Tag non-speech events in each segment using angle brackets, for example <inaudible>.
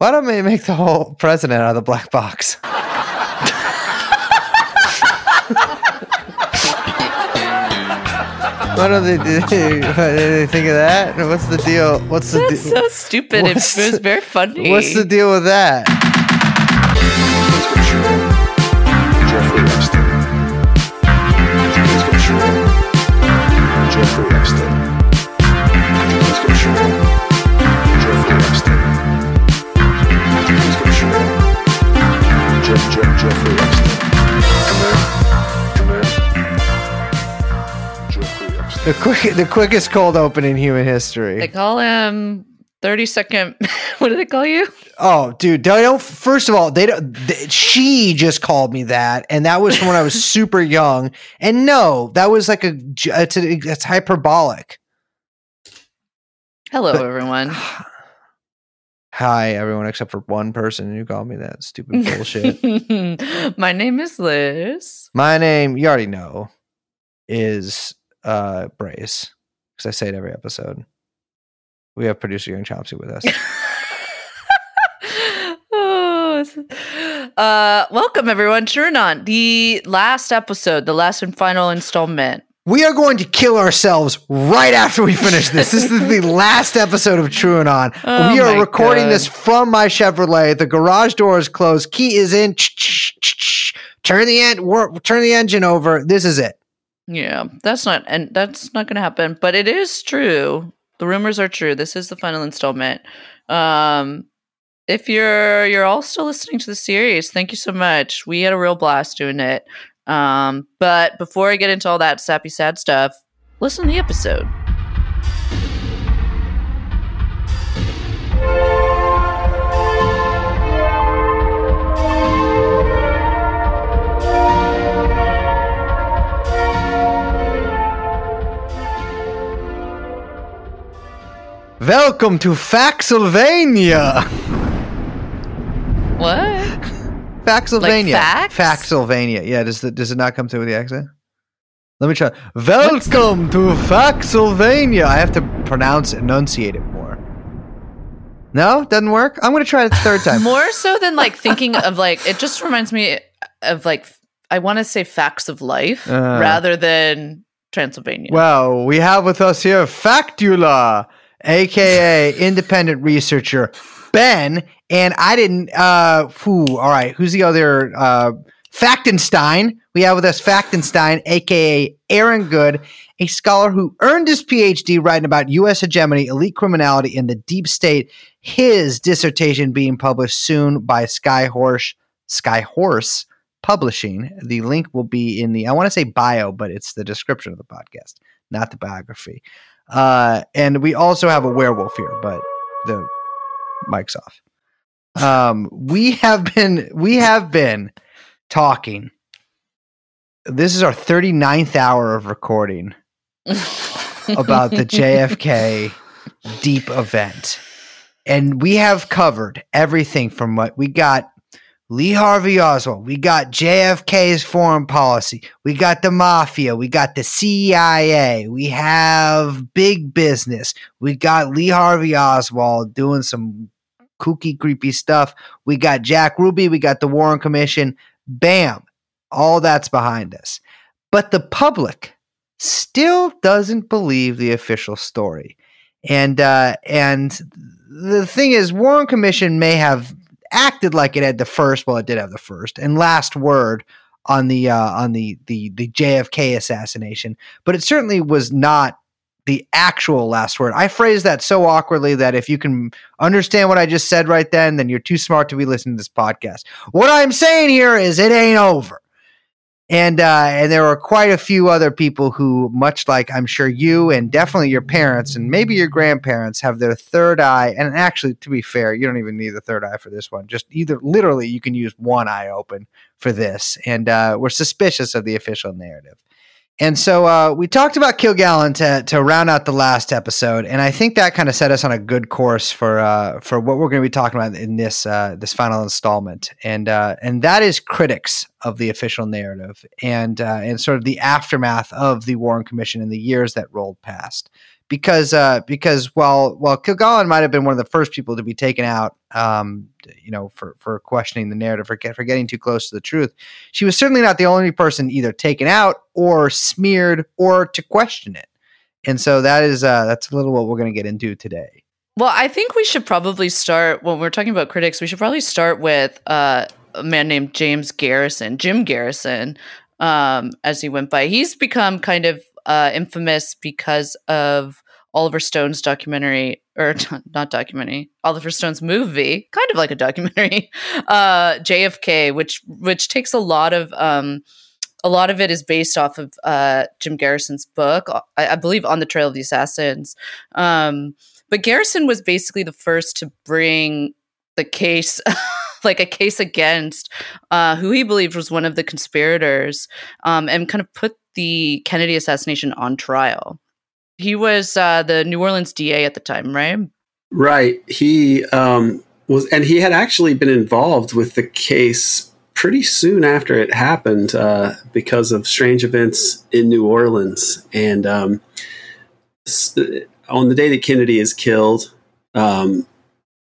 Why don't we make the whole president out of the black box? <laughs> what do they <laughs> do? They think of that? What's the deal? What's the That's deal? so stupid. It What's was the- very funny. <laughs> What's the deal with that? The quick, the quickest cold open in human history. They call him 30 second. <laughs> what do they call you? Oh, dude, they don't. First of all, they don't. th- she just called me that, and that was from when I was <laughs> super young. And no, that was like a. It's a, it's hyperbolic. Hello, But- everyone. <sighs> Hi, everyone, except for one person who called me that stupid bullshit. <laughs> My name is Liz. My name, you already know, is uh Brace because I say it every episode. We have producer Young Chomsky with us. <laughs> oh, uh, welcome everyone. TrueAnon, the last episode, the last and final installment. We are going to kill ourselves right after we finish this. This is the <laughs> last episode of TrueAnon. Oh we are recording God. this from my Chevrolet. The garage door is closed. Key is in. Turn the turn the engine over. This is it. Yeah, that's not and that's not going to happen, but it is true. The rumors are true. This is the final installment. Um if you're you're all still listening to the series, thank you so much. We had a real blast doing it. Um but before I get into all that sappy sad stuff, listen to the episode. Welcome to Faxylvania. What? Faxylvania. Like facts? Faxylvania. Yeah, does the, does it not come through with the accent? Let me try. Welcome to Faxylvania. I have to pronounce enunciate it more. No, doesn't work. I'm going to try it the third time. <laughs> More so than like thinking of like it just reminds me of like I want to say facts of life Uh. rather than Transylvania. Well, we have with us here Factula, aka independent researcher Ben, and I didn't. Uh, who? All right, who's the other? Uh, Factenstein. We have with us Factenstein, aka Aaron Good, a scholar who earned his PhD writing about U.S. hegemony, elite criminality, and the deep state. His dissertation being published soon by Skyhorse. Skyhorse Publishing. The link will be in the. I want to say bio, but it's the description of the podcast not the biography. Uh, and we also have a werewolf here, but the mic's off. Um, we have been we have been talking. This is our 39th hour of recording <laughs> about the JFK deep event. And we have covered everything from what we got Lee Harvey Oswald, we got JFK's foreign policy, we got the mafia, we got the CIA, we have big business, we got Lee Harvey Oswald doing some kooky, creepy stuff, we got Jack Ruby, we got the Warren Commission. Bam, all that's behind us. But the public still doesn't believe the official story. And uh, and the thing is, Warren Commission may have acted like it had the first. Well, it did have the first and last word on the uh, on the the the JFK assassination, but it certainly was not the actual last word. I phrased that so awkwardly that if you can understand what I just said right then, then you're too smart to be listening to this podcast. What I'm saying here is it ain't over. And uh, and there are quite a few other people who, much like I'm sure you and definitely your parents and maybe your grandparents, have their third eye. And actually, to be fair, you don't even need the third eye for this one. Just either literally, you can use one eye open for this. And uh, we're suspicious of the official narrative. And so uh, we talked about Kilgallen to to round out the last episode, and I think that kind of set us on a good course for uh, for what we're going to be talking about in this uh, this final installment, and uh, and that is critics of the official narrative and uh, and sort of the aftermath of the Warren Commission in the years that rolled past, because uh, because while while Kilgallen might have been one of the first people to be taken out, um, you know, for for questioning the narrative, for, get, for getting too close to the truth, she was certainly not the only person either taken out or smeared or to question it. And so that is uh, that's a little what we're going to get into today. Well, I think we should probably start when we're talking about critics. We should probably start with uh, a man named James Garrison, Jim Garrison, um, as he went by. He's become kind of uh, infamous because of Oliver Stone's documentary, or <laughs> not documentary, Oliver Stone's movie, kind of like a documentary, <laughs> uh, JFK, which which takes a lot of um, a lot of it is based off of uh, Jim Garrison's book, I, I, believe, on the Trail of the Assassins. Um, but Garrison was basically the first to bring the case. <laughs> like a case against uh, who he believed was one of the conspirators um, and kind of put the Kennedy assassination on trial. He was uh, the New Orleans DA at the time, right? Right. He um, was, and he had actually been involved with the case pretty soon after it happened uh, because of strange events in New Orleans. And um, on the day that Kennedy is killed, um,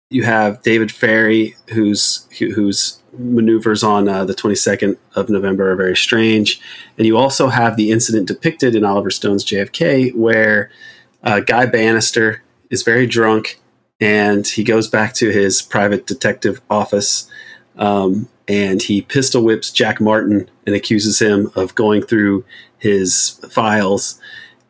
you have David Ferrie, who's who's maneuvers on uh, the 22nd of November are very strange. And you also have the incident depicted in Oliver Stone's JFK where uh, Guy Banister is very drunk and he goes back to his private detective office um, and he pistol whips Jack Martin and accuses him of going through his files.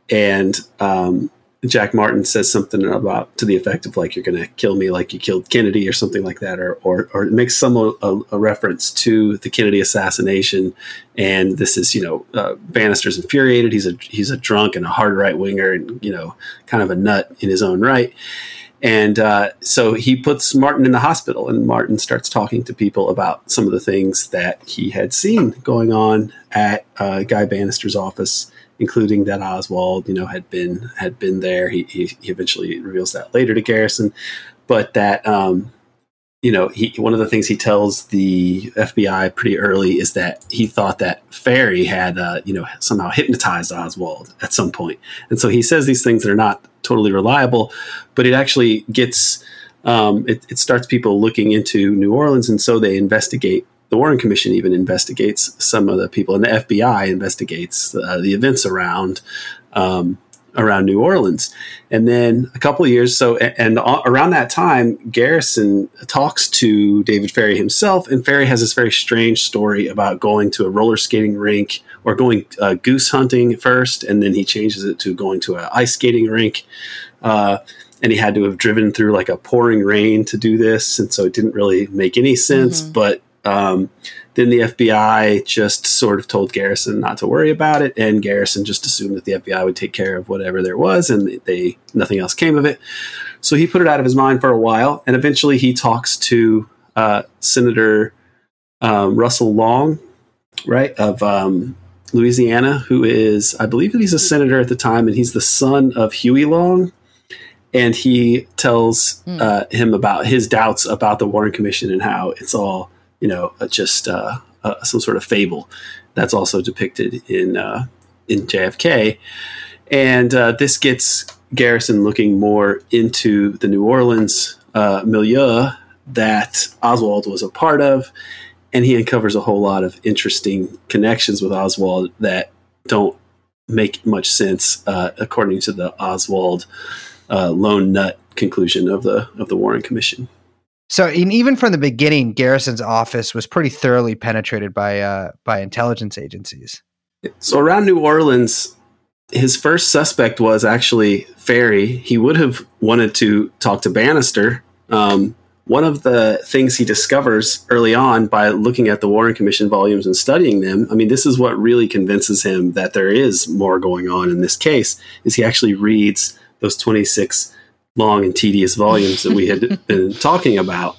And um, Jack Martin says something about to the effect of like you're going to kill me like you killed Kennedy or something like that, or or, or makes some a, a, reference to the Kennedy assassination. And this is you know uh, Banister's infuriated. He's a he's a drunk and a hard right winger and you know kind of a nut in his own right. And uh, so he puts Martin in the hospital, and Martin starts talking to people about some of the things that he had seen going on at uh, Guy Banister's office including that Oswald, you know, had been had been there. He, he, he eventually reveals that later to Garrison, but that um, you know, he one of the things he tells the FBI pretty early is that he thought that Ferrie had uh, you know somehow hypnotized Oswald at some point, and so he says these things that are not totally reliable, but it actually gets. Um, it, it starts people looking into New Orleans, and so they investigate the Warren Commission even investigates some of the people, and the FBI investigates uh, the events around um, around New Orleans. And then a couple of years so, and, and around that time, Garrison talks to David Ferrie himself, and Ferrie has this very strange story about going to a roller skating rink or going uh, goose hunting first, and then he changes it to going to an ice skating rink. Uh, and he had to have driven through like a pouring rain to do this, and so it didn't really make any sense. Mm-hmm. But um, then the FBI just sort of told Garrison not to worry about it, and Garrison just assumed that the FBI would take care of whatever there was, and they nothing else came of it. So he put it out of his mind for a while, and eventually he talks to uh, Senator um, Russell Long, right of um, Louisiana, who is I believe that he's a senator at the time, and he's the son of Huey Long. And he tells mm. uh, him about his doubts about the Warren Commission and how it's all you know, uh, just uh, uh, some sort of fable. That's also depicted in uh, in JFK, and uh, this gets Garrison looking more into the New Orleans uh, milieu that Oswald was a part of, and he uncovers a whole lot of interesting connections with Oswald that don't make much sense according to the Oswald lone nut conclusion of the of the Warren Commission. So, even from the beginning, Garrison's office was pretty thoroughly penetrated by uh, by intelligence agencies. So, around New Orleans, his first suspect was actually Ferrie. He would have wanted to talk to Banister. Um, one of the things he discovers early on by looking at the Warren Commission volumes and studying them, I mean, this is what really convinces him that there is more going on in this case, is he actually reads those 26 long and tedious volumes that we had <laughs> been talking about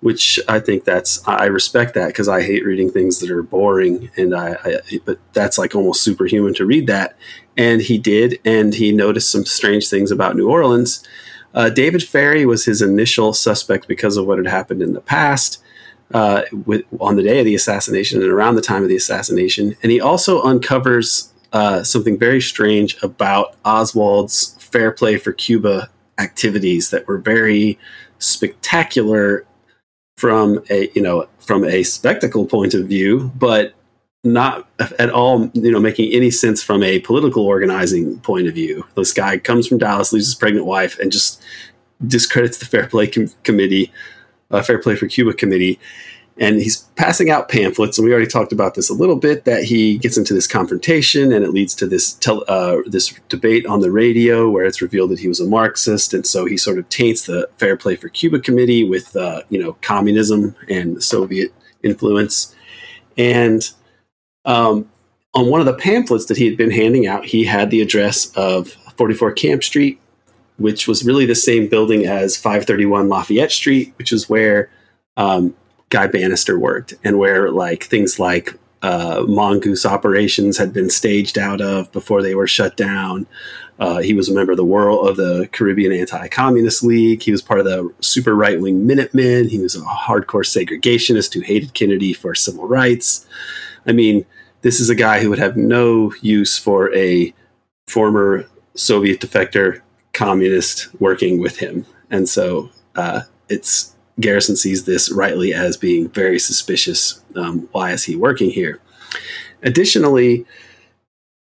which I think that's I respect that because I hate reading things that are boring and I, I, but that's like almost superhuman to read that and he did and he noticed some strange things about New Orleans. Uh, David Ferrie was his initial suspect because of what had happened in the past. Uh, with, on the day of the assassination and around the time of the assassination, and he also uncovers uh, something very strange about Oswald's Fair Play for Cuba activities that were very spectacular from a you know from a spectacle point of view, but not at all you know making any sense from a political organizing point of view. This guy comes from Dallas, his pregnant wife, and just discredits the Fair Play com- Committee, uh, Fair Play for Cuba Committee, and he's passing out pamphlets. And we already talked about this a little bit. That he gets into this confrontation, and it leads to this tel- uh, this debate on the radio, where it's revealed that he was a Marxist, and so he sort of taints the Fair Play for Cuba Committee with uh, you know communism and Soviet influence, and um, on one of the pamphlets that he had been handing out, he had the address of 44 Camp Street, which was really the same building as 531 Lafayette Street, which is where um, Guy Banister worked and where like things like uh, mongoose operations had been staged out of before they were shut down. Uh, he was a member of the world of the Caribbean Anti-Communist League. He was part of the super right-wing Minutemen. He was a hardcore segregationist who hated Kennedy for civil rights. I mean, this is a guy who would have no use for a former Soviet defector communist working with him. And so uh, it's Garrison sees this rightly as being very suspicious. Um, why is he working here? Additionally,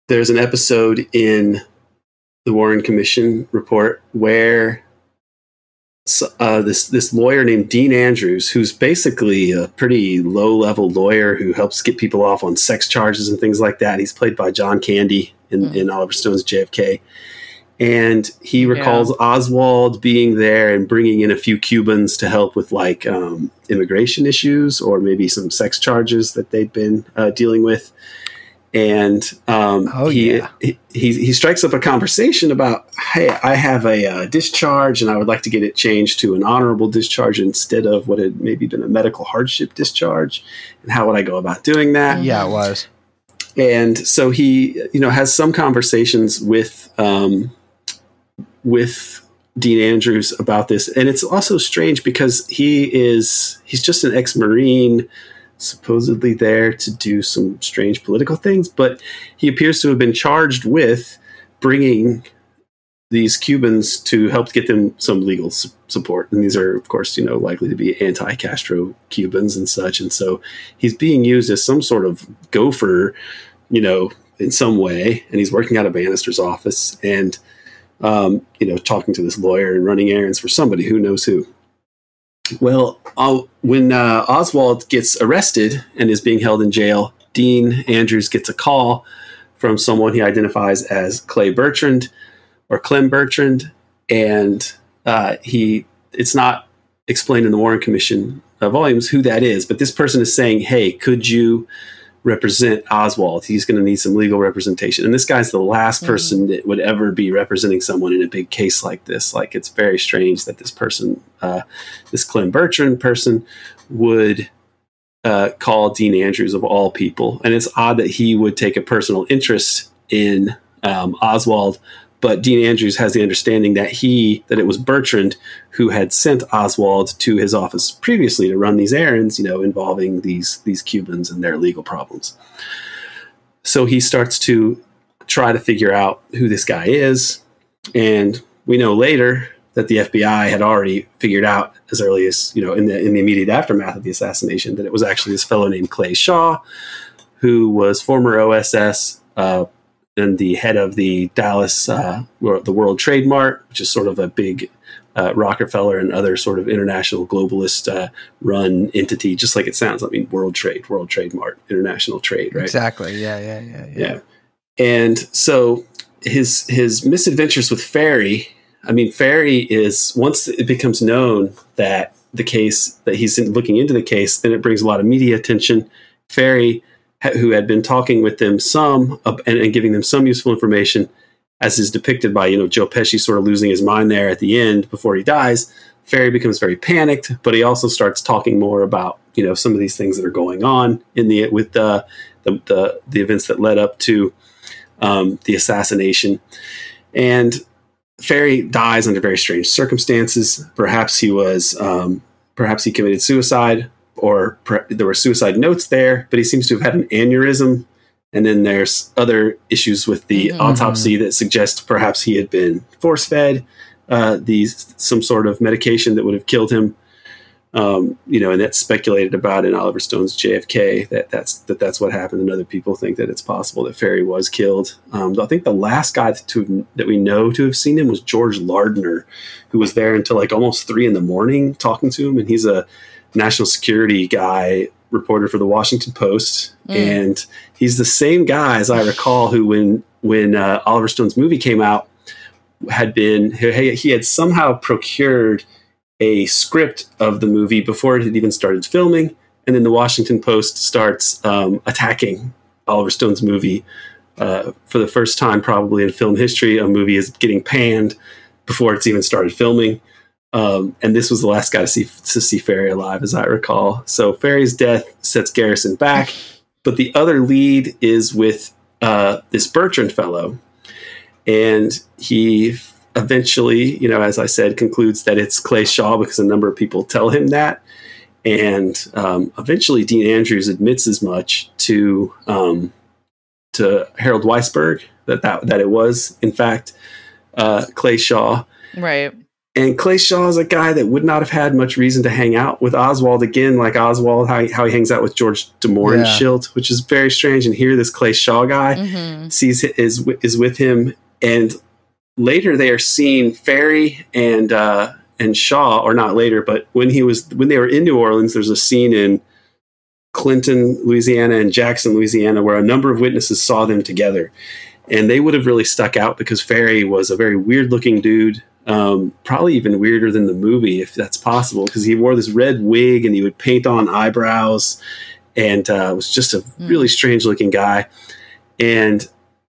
there's an episode in the Warren Commission report where uh, this this lawyer named Dean Andrews, who's basically a pretty low level lawyer who helps get people off on sex charges and things like that. He's played by John Candy in, mm. in Oliver Stone's JFK, and he recalls yeah. Oswald being there and bringing in a few Cubans to help with like um, immigration issues or maybe some sex charges that they'd been uh, dealing with and um, oh, he, yeah. he, he he strikes up a conversation about hey I have a uh, discharge and I would like to get it changed to an honorable discharge instead of what had maybe been a medical hardship discharge and how would I go about doing that yeah it was and so he you know has some conversations with um, with Dean Andrews about this and it's also strange because he is he's just an ex-marine supposedly there to do some strange political things, but he appears to have been charged with bringing these Cubans to help get them some legal su- support. And these are, of course, you know, likely to be anti-Castro Cubans and such. And so he's being used as some sort of gopher, you know, in some way. And he's working out of Banister's office and, um, you know, talking to this lawyer and running errands for somebody who knows who. Well, I'll, when uh, Oswald gets arrested and is being held in jail, Dean Andrews gets a call from someone he identifies as Clay Bertrand or Clem Bertrand, and uh, he it's not explained in the Warren Commission uh, volumes who that is, but this person is saying, "Hey, could you represent Oswald. He's going to need some legal representation. And this guy's the last mm-hmm. person that would ever be representing someone in a big case like this. Like it's very strange that this person, uh, this Clem Bertrand person, would uh, call Dean Andrews of all people. And it's odd that he would take a personal interest in um, Oswald but Dean Andrews has the understanding that he that it was Bertrand who had sent Oswald to his office previously to run these errands, you know, involving these these Cubans and their legal problems. So he starts to try to figure out who this guy is, and we know later that the FBI had already figured out as early as you know in the in the immediate aftermath of the assassination that it was actually this fellow named Clay Shaw, who was former OSS. Uh, and the head of the Dallas, uh, the World Trade Mart, which is sort of a big uh, Rockefeller and other sort of international globalist uh, run entity, just like it sounds. I mean, World Trade, World Trade Mart, international trade, right? Exactly. Yeah, yeah, yeah, yeah. yeah. And so his his misadventures with Ferrie. I mean, Ferrie is once it becomes known that the case that he's looking into the case, then it brings a lot of media attention. Ferrie who had been talking with them some uh, and, and, giving them some useful information, as is depicted by you know Joe Pesci sort of losing his mind there at the end before he dies. Ferrie becomes very panicked, but he also starts talking more about you know some of these things that are going on in the with the the the, the events that led up to um, the assassination, and Ferrie dies under very strange circumstances. Perhaps he was um, perhaps he committed suicide or there were suicide notes there, but he seems to have had an aneurysm And then there's other issues with the Mhm. autopsy that suggest perhaps he had been force fed uh, these some sort of medication that would have killed him. Um, you know, and that's speculated about in Oliver Stone's JFK that that's that that's what happened, and other people think that it's possible that Ferrie was killed. Um, I think the last guy to, that we know to have seen him was George Lardner, who was there until like almost three in the morning talking to him, and he's a national security guy reporter for the Washington Post, Mm. and he's the same guy as I recall who when when uh, Oliver Stone's movie came out had been he, he had somehow procured a script of the movie before it had even started filming, and then the Washington Post starts um, attacking Oliver Stone's movie uh, for the first time, probably in film history. A movie is getting panned before it's even started filming. Um, and this was the last guy to see to see Ferrie alive, as I recall. So Ferrie's death sets Garrison back, but the other lead is with uh, this Bertrand fellow, and he eventually, you know, as I said, concludes that it's Clay Shaw because a number of people tell him that, and um, eventually Dean Andrews admits as much to um, to Harold Weisberg that that that it was in fact uh, Clay Shaw. Right. And Clay Shaw is a guy that would not have had much reason to hang out with Oswald again, like Oswald, how he, how he hangs out with George de Mohrenschildt, which is very strange. And here, this Clay Shaw guy hmm sees is is with him, and later they are seen Ferrie and uh, and Shaw, or not later, but when he was when they were in New Orleans, there's a scene in Clinton, Louisiana, and Jackson, Louisiana, where a number of witnesses saw them together, and they would have really stuck out because Ferrie was a very weird looking dude. Um, probably even weirder than the movie, if that's possible, because he wore this red wig and he would paint on eyebrows, and uh, was just a Hmm. really strange looking guy. And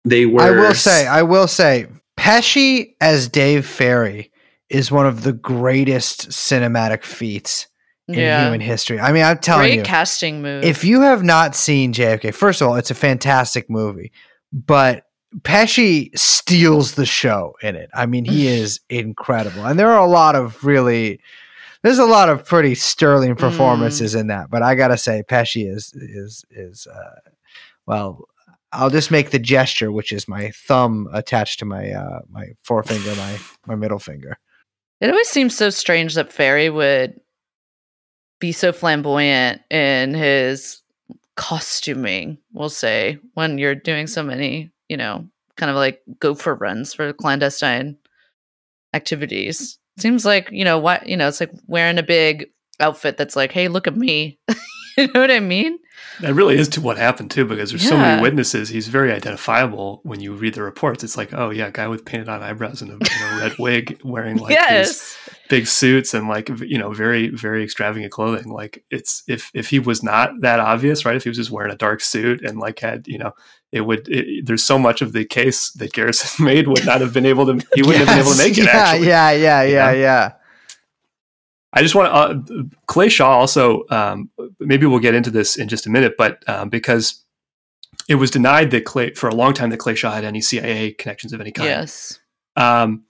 they were. I will say, I will say, Pesci as Dave Ferrie is one of the greatest cinematic feats in Yeah. human history. I mean, I'm telling Great you, casting move. if you have not seen JFK, first of all, it's a fantastic movie, but Pesci steals the show in it. I mean, he <laughs> is incredible, and there are a lot of really. There's a lot of pretty sterling performances in that, but I gotta say, Pesci is is is uh, well. I'll just make the gesture, which is my thumb attached to my uh, my forefinger, my my middle finger. It always seems so strange that Ferrie would be so flamboyant in his costuming, we'll say, when you're doing so many, you know, kind of like go for runs for clandestine activities. Seems like, you know, what, you know, it's like wearing a big outfit that's like, hey, look at me. <laughs> <laughs> you know what I mean? That really is to what happened too, because there's so many witnesses. He's very identifiable when you read the reports. It's like, oh yeah, guy with painted on eyebrows and a, and a red wig, <laughs> wearing like these big suits and like you know very very extravagant clothing. Like it's if if he was not that obvious, right? If he was just wearing a dark suit and like had you know it would. It, there's so much of the case that Garrison <laughs> made would not have been able to. He wouldn't have been able to make it. Yeah, actually, yeah, yeah, You yeah, know? yeah. I just want to, uh, Clay Shaw also, um, maybe we'll get into this in just a minute, but um, because it was denied that Clay, for a long time, that Clay Shaw had any CIA connections of any kind. Yes. Um,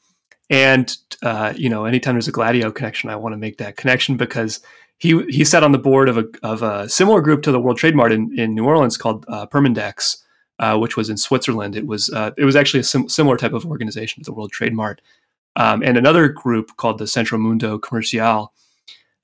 and, uh, you know, anytime there's a Gladio connection, I want to make that connection because he, he sat on the board of a, of a similar group to the World Trade Mart in, in New Orleans called uh, Permindex, uh, which was in Switzerland. It was, uh, it was actually a sim- similar type of organization to the World Trade Mart um, and another group called the Centro Mundo Comercial.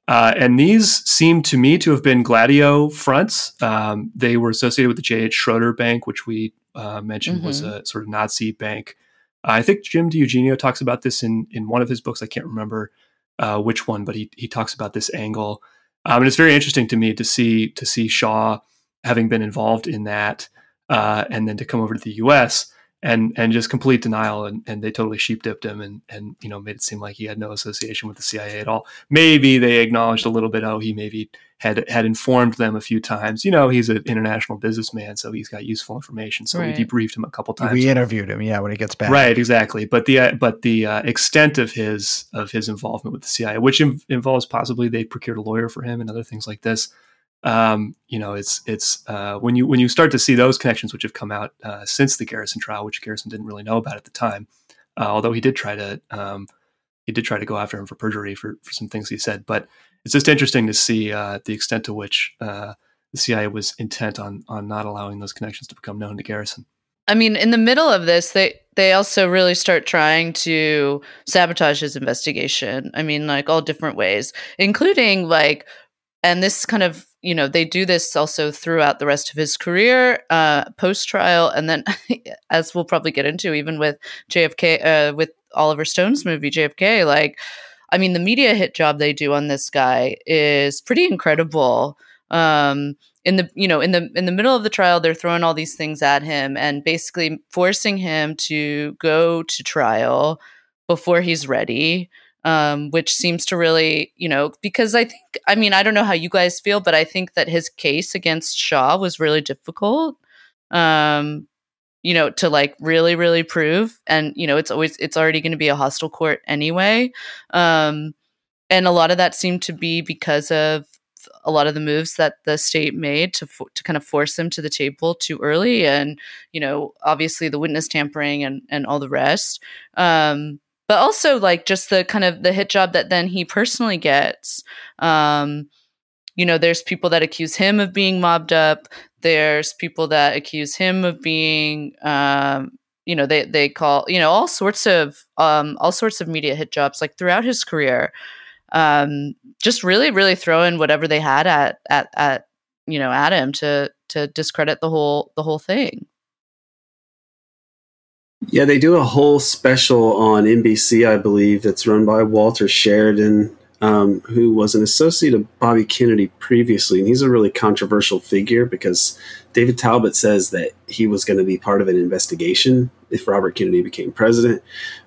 Uh, and these seem to me to have been Gladio fronts. Um, they were associated with the J.H. Schroeder Bank, which we uh, mentioned was a sort of Nazi bank. I think Jim DiEugenio talks about this in, in one of his books. I can't remember uh, which one, but he, he talks about this angle. Um, and it's very interesting to me to see to see Shaw having been involved in that, uh, and then to come over to the U.S and and just complete denial and, and they totally sheep dipped him and and you know made it seem like he had no association with the CIA at all. Maybe they acknowledged a little bit, oh, he maybe had had informed them a few times. You know, he's an international businessman, so he's got useful information. So Right. we debriefed him a couple times. We interviewed him, yeah, when he gets back. Right, exactly. But the uh, but the uh, extent of his of his involvement with the CIA, which Im- involves possibly they procured a lawyer for him and other things like this. Um, you know, it's it's uh, when you when you start to see those connections, which have come out uh, since the Garrison trial, which Garrison didn't really know about at the time, uh, although he did try to um, he did try to go after him for perjury for for some things he said. But it's just interesting to see uh, the extent to which uh, the CIA was intent on on not allowing those connections to become known to Garrison. I mean, in the middle of this, they they also really start trying to sabotage his investigation. I mean, like all different ways, including like, and this kind of you know they do this also throughout the rest of his career, uh, post trial, and then <laughs> as we'll probably get into, even with JFK, uh, with Oliver Stone's movie JFK, like. I mean, the media hit job they do on this guy is pretty incredible. Um, in the you know in the in the middle of the trial, they're throwing all these things at him and basically forcing him to go to trial before he's ready. Um, which seems to really, you know, because I think, I mean, I don't know how you guys feel, but I think that his case against Shaw was really difficult. Um, you know, to like really, really prove. And, you know, it's always, it's already going to be a hostile court anyway. Um, and a lot of that seemed to be because of a lot of the moves that the state made to fo- to kind of force him to the table too early, and you know, obviously the witness tampering and and all the rest. Um, but also like just the kind of the hit job that then he personally gets. Um, you know, there's people that accuse him of being mobbed up. There's people that accuse him of being, um, you know, they they call you know all sorts of um, all sorts of media hit jobs like throughout his career. Um, just really, really throw in whatever they had at at at you know at him to to discredit the whole the whole thing. Yeah, they do a whole special on NBC, I believe, that's run by Walter Sheridan, um, who was an associate of Bobby Kennedy previously. And he's a really controversial figure because David Talbot says that he was going to be part of an investigation if Robert Kennedy became president.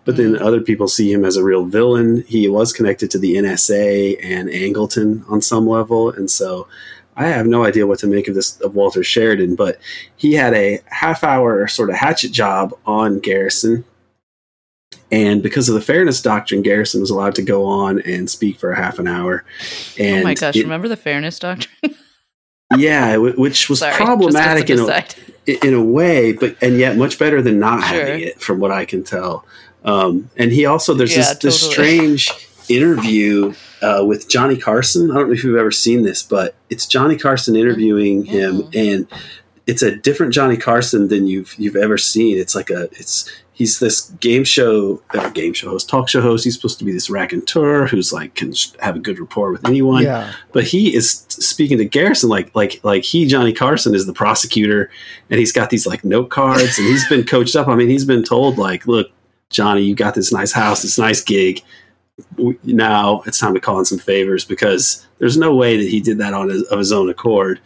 But then other people see him as a real villain. He was connected to the NSA and Angleton on some level. And so I have no idea what to make of this of Walter Sheridan, but he had a half hour sort of hatchet job on Garrison. And because of the fairness doctrine, Garrison was allowed to go on and speak for a half an hour. And oh my gosh! it- remember the fairness doctrine? <laughs> yeah, wh- which was Sorry, problematic in a, in a way, but and yet much better than not Sure. having it, from what I can tell. Um, and he also there's Yeah, this, this <laughs> strange interview uh, with Johnny Carson. I don't know if you've ever seen this, but it's Johnny Carson interviewing him, Mm. and it's a different Johnny Carson than you've you've ever seen. It's like a it's he's this game show uh, game show host, talk show host. He's supposed to be this raconteur who's like can have a good rapport with anyone Yeah. but he is speaking to Garrison like like like he Johnny Carson is the prosecutor and he's got these like note cards and he's been coached up. I mean, he's been told like, look, Johnny, you got this nice house, this nice gig. W- Now it's time to call in some favors because there's no way that he did that on his, of his own accord.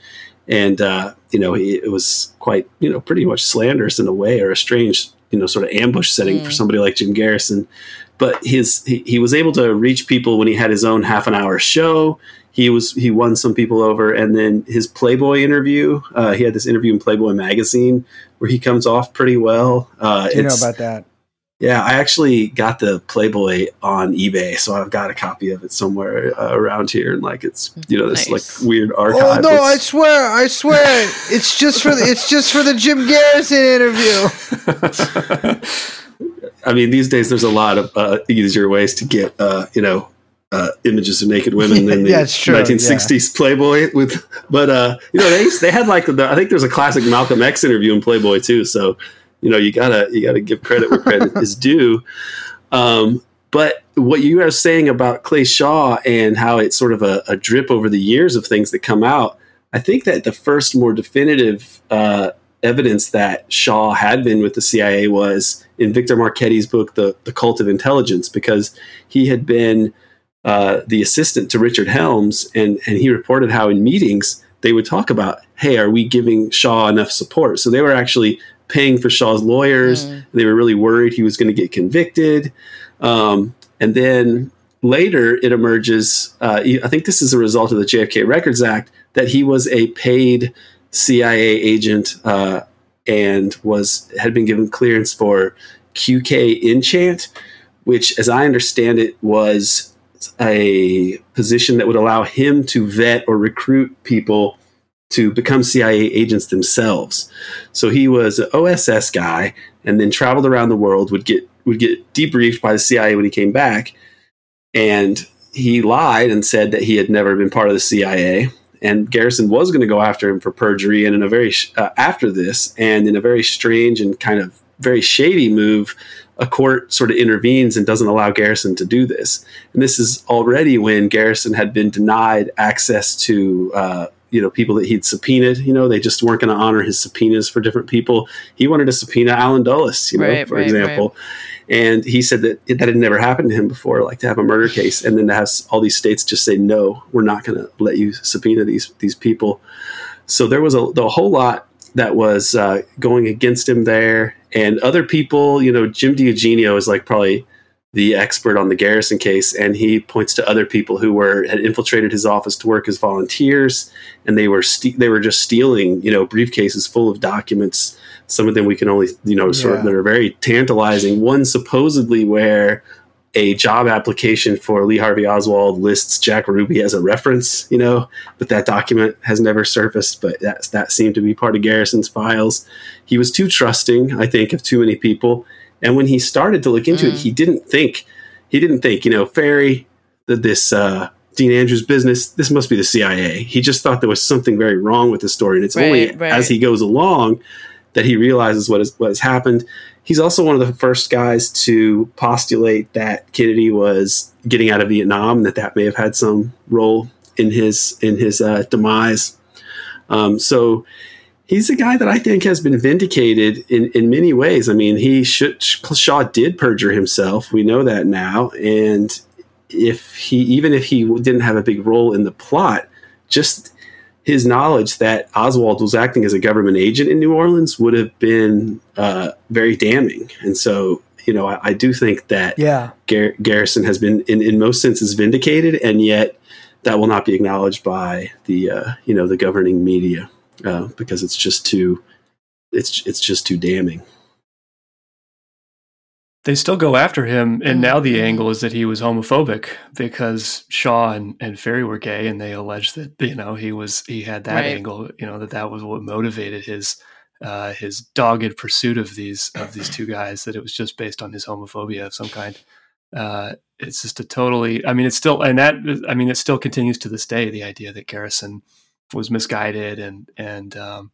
And uh, you know, he, it was quite you know pretty much slanderous in a way or a strange you know sort of ambush setting for Mm. somebody like Jim Garrison. But his he, he was able to reach people when he had his own half an hour show he was he won some people over and then his playboy interview uh, he had this interview in playboy magazine where he comes off pretty well uh, Do you know about that? Yeah i actually got the playboy on ebay so i've got a copy of it somewhere uh, around here and like it's you know this Nice. like weird Oh archive no! I swear, I swear, it's just for the it's just for the Jim Garrison interview. <laughs> I mean, these days there's a lot of uh, easier ways to get, uh, you know, uh, images of naked women than <laughs> the Yeah, true, 1960s Playboy. With, but uh, you know, they they had like the, I think there's a classic Malcolm X interview in Playboy too. So, you know, you gotta you gotta give credit where credit is <laughs> due. Um, but what you are saying about Clay Shaw and how it's sort of a, a drip over the years of things that come out, I think that the first more definitive uh, evidence that Shaw had been with the CIA was in Victor Marchetti's book, The, the Cult of Intelligence, because he had been uh, the assistant to Richard Helms, and, and he reported how in meetings they would talk about, hey, are we giving Shaw enough support? So they were actually paying for Shaw's lawyers. Mm. They were really worried he was going to get convicted. Um, and then later it emerges, uh, I think this is a result of the JFK Records Act, that he was a paid CIA agent uh, and was had been given clearance for QK Enchant, which, as I understand it, was a position that would allow him to vet or recruit people to become CIA agents themselves. So he was an OSS guy, and then traveled around the world. would get would get debriefed by the CIA when he came back, and he lied and said that he had never been part of the CIA. and Garrison was going to go after him for perjury. And in a very uh, after this, and in a very strange and kind of very shady move, a court sort of intervenes and doesn't allow Garrison to do this. And this is already when Garrison had been denied access to. Uh, you know, people that he'd subpoenaed, you know, they just weren't going to honor his subpoenas for different people. He wanted to subpoena Alan Dulles, you know, Right, for right, example. And he said that that had never happened to him before, like to have a murder case, and then to have all these states just say no, we're not going to let you subpoena these these people. So there was a, the whole lot that was uh, going against him there, and other people. You know, Jim DiEugenio is like probably the expert on the Garrison case, and he points to other people who were had infiltrated his office to work as volunteers, and they were ste- they were just stealing you know briefcases full of documents. Some of them we can only you know sort of Yeah. that are very tantalizing. One supposedly where a job application for Lee Harvey Oswald lists Jack Ruby as a reference, you know, but that document has never surfaced. But that that seemed to be part of Garrison's files. He was too trusting, I think, of too many people. And when he started to look into it, Mm. he didn't think he didn't think, you know, Ferrie, that this uh, Dean Andrews business, this must be the CIA. He just thought there was something very wrong with the story, and it's only Right, right. as he goes along that he realizes what is what has happened. He's also one of the first guys to postulate that Kennedy was getting out of Vietnam, that that may have had some role in his in his uh, demise. Um, so he's a guy that I think has been vindicated in, in many ways. I mean, he should, Shaw did perjure himself. We know that now, and if he even if he didn't have a big role in the plot, just his knowledge that Oswald was acting as a government agent in New Orleans would have been uh, very damning. And so, you know, I, I do think that Yeah. Gar- Garrison has been, in, in most senses, vindicated, and yet that will not be acknowledged by the uh, you know the governing media uh, because it's just too it's it's just too damning. They still go after him, and now the Mhm. angle is that he was homophobic because Shaw and, and Ferrie were gay, and they allege that you know he was he had that Right. angle, you know that that was what motivated his uh, his dogged pursuit of these of these two guys. That it was just based on his homophobia of some kind. Uh, it's just a totally. I mean, it's still and that I mean it still continues to this day. The idea that Garrison was misguided and and um,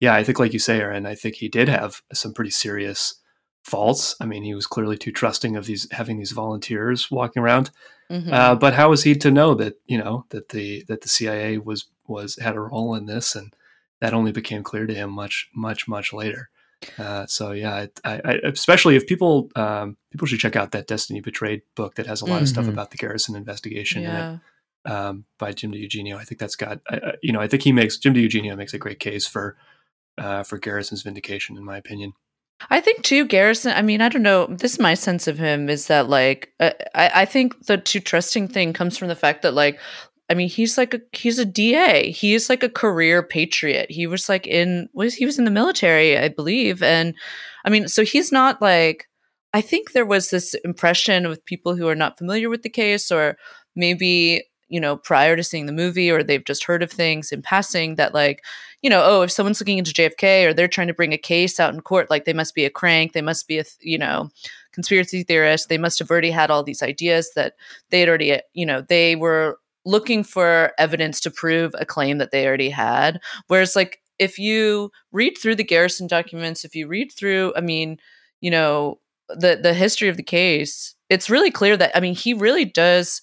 yeah, I think like you say, Aaron, I think he did have some pretty serious faults. I mean, he was clearly too trusting of these having these volunteers walking around. Mhm. Uh, but how was he to know that you know that the that the CIA was was had a role in this, and that only became clear to him much much much later. Uh, so yeah, I, I, especially if people um, people should check out that Destiny Betrayed book that has a lot of stuff Mhm. about the Garrison investigation in it yeah. Um, by Jim DiEugenio. I think that's got you know I think he makes Jim DiEugenio makes a great case for uh, for Garrison's vindication, in my opinion. I think too, Garrison. I mean, I don't know. This is my sense of him is that like uh, I, I think the too trusting thing comes from the fact that like I mean he's like a he's a DA. He is like a career patriot. He was like in was he was in the military, I believe, and I mean so he's not like I think there was this impression with people who are not familiar with the case or maybe you know prior to seeing the movie or they've just heard of things in passing that like you know, oh, if someone's looking into JFK or they're trying to bring a case out in court, like they must be a crank, they must be a, you know, conspiracy theorist. They must have already had all these ideas that they had already, you know, they were looking for evidence to prove a claim that they already had. Whereas, like, if you read through the Garrison documents, if you read through, I mean, you know, the the history of the case, it's really clear that I mean, he really does,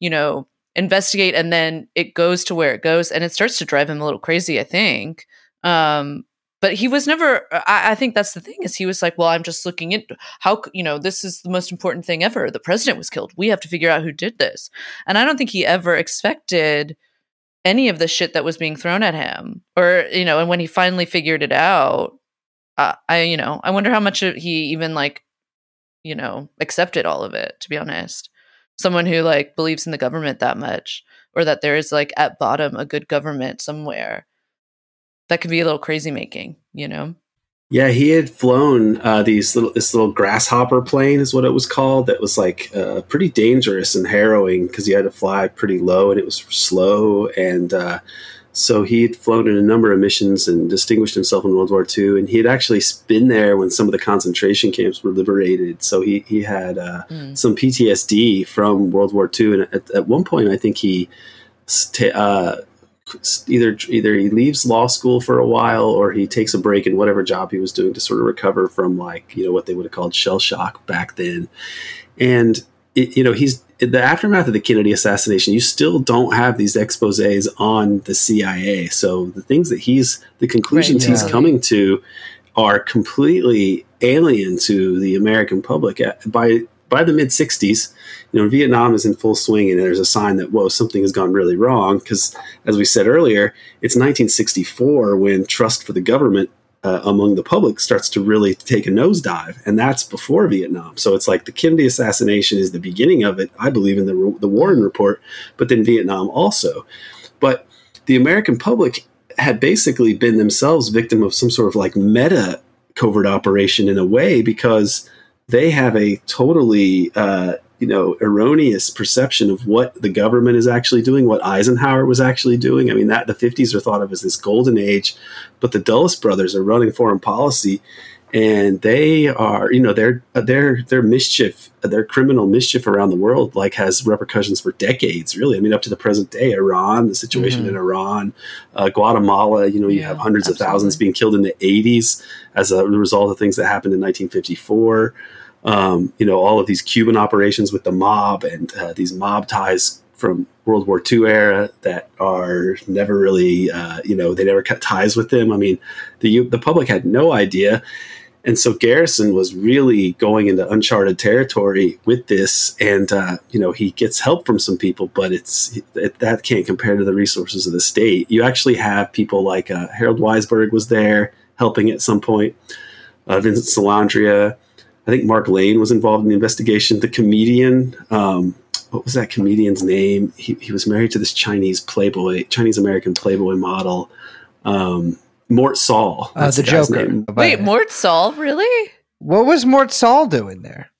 you know, investigate and then it goes to where it goes and it starts to drive him a little crazy i think. Um but he was never I, I think that's the thing is he was like well i'm just looking into how you know this is the most important thing ever. The president was killed. We have to figure out who did this. And i don't think he ever expected any of the shit that was being thrown at him or you know and when he finally figured it out uh, i you know i wonder how much he even like you know accepted all of it to be honest someone who like believes in the government that much or that there is like at bottom a good government somewhere that could be a little crazy making you know Yeah, he had flown uh, these little this little grasshopper plane is what it was called. That was like uh, pretty dangerous and harrowing because you had to fly pretty low and it was slow. And uh, so he had flown in a number of missions and distinguished himself in World War II. And he had actually been there when some of the concentration camps were liberated. So he he had uh, Mm. some PTSD from World War II. And at, at one point, I think he sta uh, either either he leaves law school for a while or he takes a break in whatever job he was doing to sort of recover from like you know what they would have called shell shock back then, and it, you know he's the aftermath of the Kennedy assassination. You still don't have these exposés on the CIA, so the things that he's the conclusions Right, he's coming to are completely alien to the American public. Uh, By by the mid '60s, you know, Vietnam is in full swing, and there's a sign that whoa, something has gone really wrong. Because, as we said earlier, it's 1964 when trust for the government uh, among the public starts to really take a nosedive, and that's before Vietnam. So it's like the Kennedy assassination is the beginning of it, I believe, in the the Warren report, but then Vietnam also. But the American public had basically been themselves victim of some sort of like meta covert operation in a way because they have a totally uh, you know erroneous perception of what the government is actually doing what eisenhower was actually doing. I mean that the 50s are thought of as this golden age but the dulles brothers are running foreign policy and they are you know their their their mischief their criminal mischief around the world like has repercussions for decades really. I mean up to the present day iran the situation Mhm. in iran uh, guatemala you know you Yeah, have hundreds of thousands being killed in the 80s as a result of things that happened in 1954 um, you know all of these cuban operations with the mob and uh, these mob ties from World War II era that are never really, uh, you know, they never cut ties with them. I mean, the the public had no idea, and so Garrison was really going into uncharted territory with this. And uh, you know, he gets help from some people, but it's it, that can't compare to the resources of the state. You actually have people like uh, Harold Weisberg was there helping at some point. Uh, Vincent Salandria. I think Mark Lane was involved in the investigation. The comedian, um, what was that comedian's name? He, he was married to this Chinese Playboy, Chinese American Playboy model, um, Mort Sahl. Uh, That's the guy's Joker. name. Wait, Mort Sahl, really? What was Mort Sahl doing there?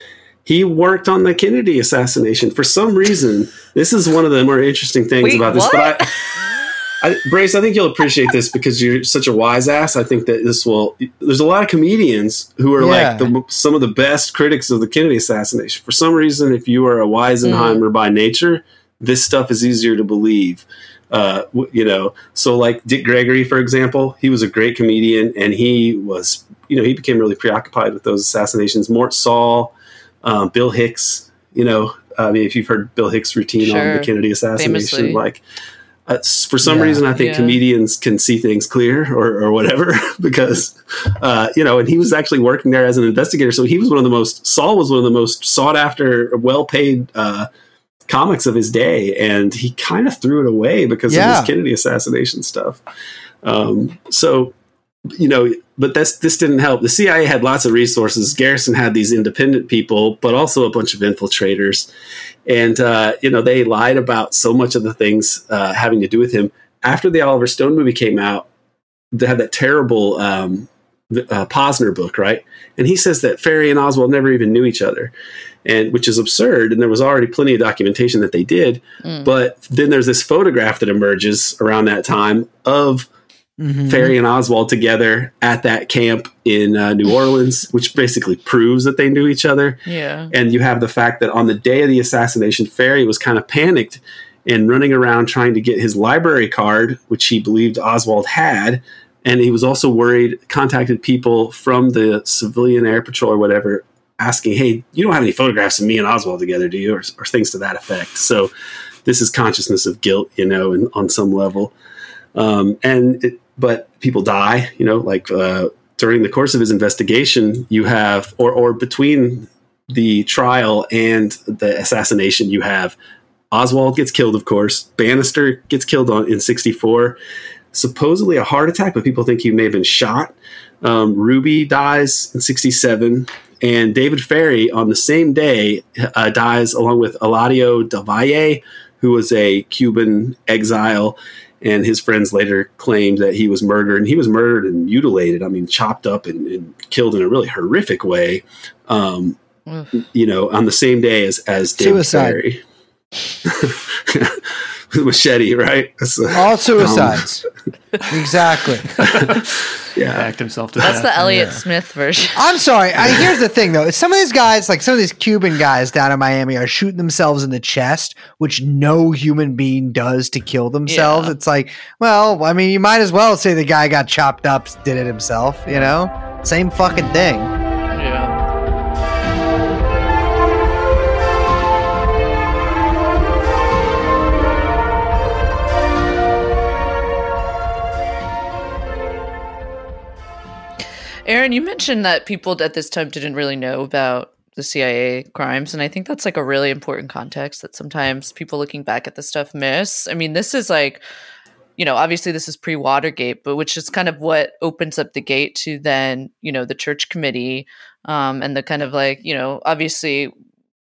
He worked on the Kennedy assassination for some reason. This is one of the more interesting things Wait, about this. what? But I, <laughs> I, Brace, I think you'll appreciate this because you're such a wise ass. I think that this will. There's a lot of comedians who are Yeah. like the, some of the best critics of the Kennedy assassination. For some reason, if you are a Weisenheimer by nature, this stuff is easier to believe. Uh, you know, so like Dick Gregory, for example, he was a great comedian, and he was, you know, he became really preoccupied with those assassinations. Mort Sahl, um, Bill Hicks, you know, I mean, if you've heard Bill Hicks' routine on the Kennedy assassination, Famously. like uh, for some Yeah. reason, I think Yeah. comedians can see things clear or, or whatever <laughs> because, uh, you know, and he was actually working there as an investigator. So he was one of the most, Sahl was one of the most sought after, well paid uh, comics of his day. And he kind of threw it away because of his Kennedy assassination stuff. Um, so, you know, but this this didn't help. The CIA had lots of resources. Garrison had these independent people, but also a bunch of infiltrators, and uh, you know they lied about so much of the things uh, having to do with him. After the Oliver Stone movie came out, they had that terrible um, uh, Posner book, right? And he says that Ferrie and Oswald never even knew each other, and which is absurd. And there was already plenty of documentation that they did. Mm. But then there's this photograph that emerges around that time of Mhm. Ferrie and Oswald together at that camp in uh, New Orleans, which basically proves that they knew each other. Yeah. And you have the fact that on the day of the assassination, Ferrie was kind of panicked and running around trying to get his library card, which he believed Oswald had. And he was also worried, contacted people from the civilian air patrol or whatever, asking, Hey, you don't have any photographs of me and Oswald together, do you? Or, or things to that effect. So this is consciousness of guilt, you know, and on some level. Um, and it, but people die, you know, like uh, during the course of his investigation, you have, or or between the trial and the assassination, you have Oswald gets killed, of course. Banister gets killed on in '64, supposedly a heart attack, but people think he may have been shot. Um, Ruby dies in '67, and David Ferrie on the same day uh, dies along with Eladio Del Valle, who was a Cuban exile and his friends later claimed that he was murdered and he was murdered and mutilated i mean chopped up and, and killed in a really horrific way um, you know on the same day as as David Suicide. <laughs> Ferrie. <laughs> With machete right That's, uh, All <laughs> suicides. exactly. <laughs> Yeah. Backed himself to That's death. the Elliott Smith version. I'm sorry. I, here's the thing, though. Some of these guys, like some of these Cuban guys down in Miami, are shooting themselves in the chest, which no human being does to kill themselves. Yeah. It's like, well, I mean, you might as well say the guy got chopped up, did it himself. You know, same fucking thing. yeah. Aaron, you mentioned that people at this time didn't really know about the CIA crimes, and I think that's like a really important context that sometimes people looking back at this stuff miss. I mean, this is like, you know, obviously this is pre Watergate, but which is kind of what opens up the gate to then, you know, the church committee um, and the kind of like, you know, obviously,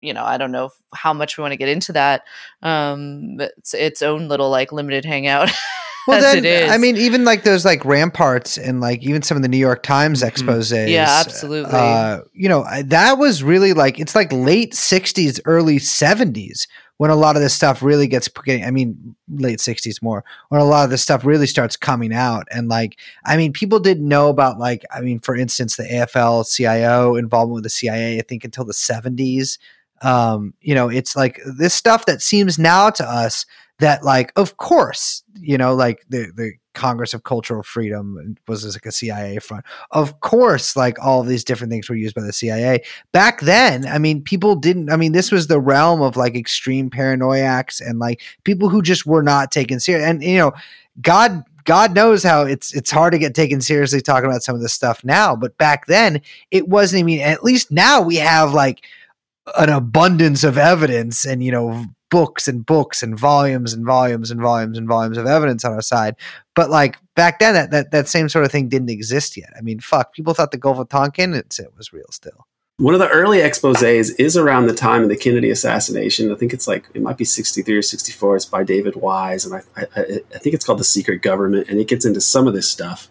you know, I don't know how much we want to get into that. Um, it's its own little like limited hangout. <laughs> Well, as then, it is. I mean, even like those like ramparts and like even some of the New York Times Mhm. exposes. Yeah, absolutely. Uh, you know, that was really like it's like late '60s, early '70s when a lot of this stuff really gets getting. I mean, late '60s more when a lot of this stuff really starts coming out. And like, I mean, people didn't know about like, I mean, for instance, the AFL-CIO involvement with the CIA. I think until the '70s. Um, you know, it's like this stuff that seems now to us that like of course you know like the the congress of cultural freedom was like a cia front. Of course like all these different things were used by the cia back then i mean people didn't i mean this was the realm of like extreme paranoiacs and like people who just were not taken serious and you know god god knows how it's it's hard to get taken seriously talking about some of this stuff now but back then it wasn't i mean at least now we have like an abundance of evidence and you know books and books and volumes and volumes and volumes and volumes of evidence on our side but like back then that that, that same sort of thing didn't exist yet i mean fuck people thought the gulf of tonkin it was real still One of the early exposés is around the time of the Kennedy assassination. I think it's like it might be sixty three or sixty four. It's by David Wise, and I, I, I- think it's called the Secret Government, and it gets into some of this stuff.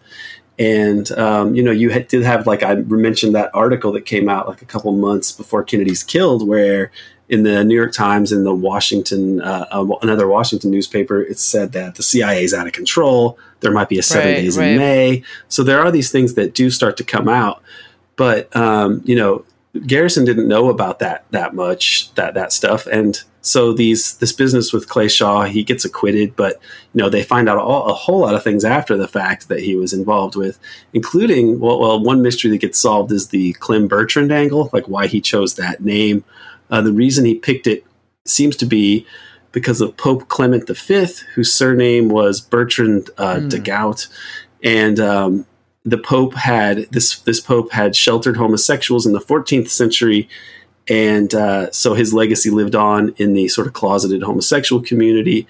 And um, you know, you did have like I mentioned that article that came out like a couple months before Kennedy's killed, where in the New York Times and the Washington, uh, uh, another Washington newspaper, it said that the CIA is out of control. There might be a seven Right, days right. in May. So there are these things that do start to come out, but um, you know, Garrison didn't know about that that much that that stuff, and so these this business with Clay Shaw, he gets acquitted, but you know they find out all, a whole lot of things after the fact that he was involved with, including well, well, one mystery that gets solved is the Clem Bertrand angle, like why he chose that name. Uh, the reason he picked it seems to be because of Pope Clement V, whose surname was Bertrand uh, Hmm. de Gout, and um, the Pope had this this Pope had sheltered homosexuals in the 14th century, and uh, so his legacy lived on in the sort of closeted homosexual community.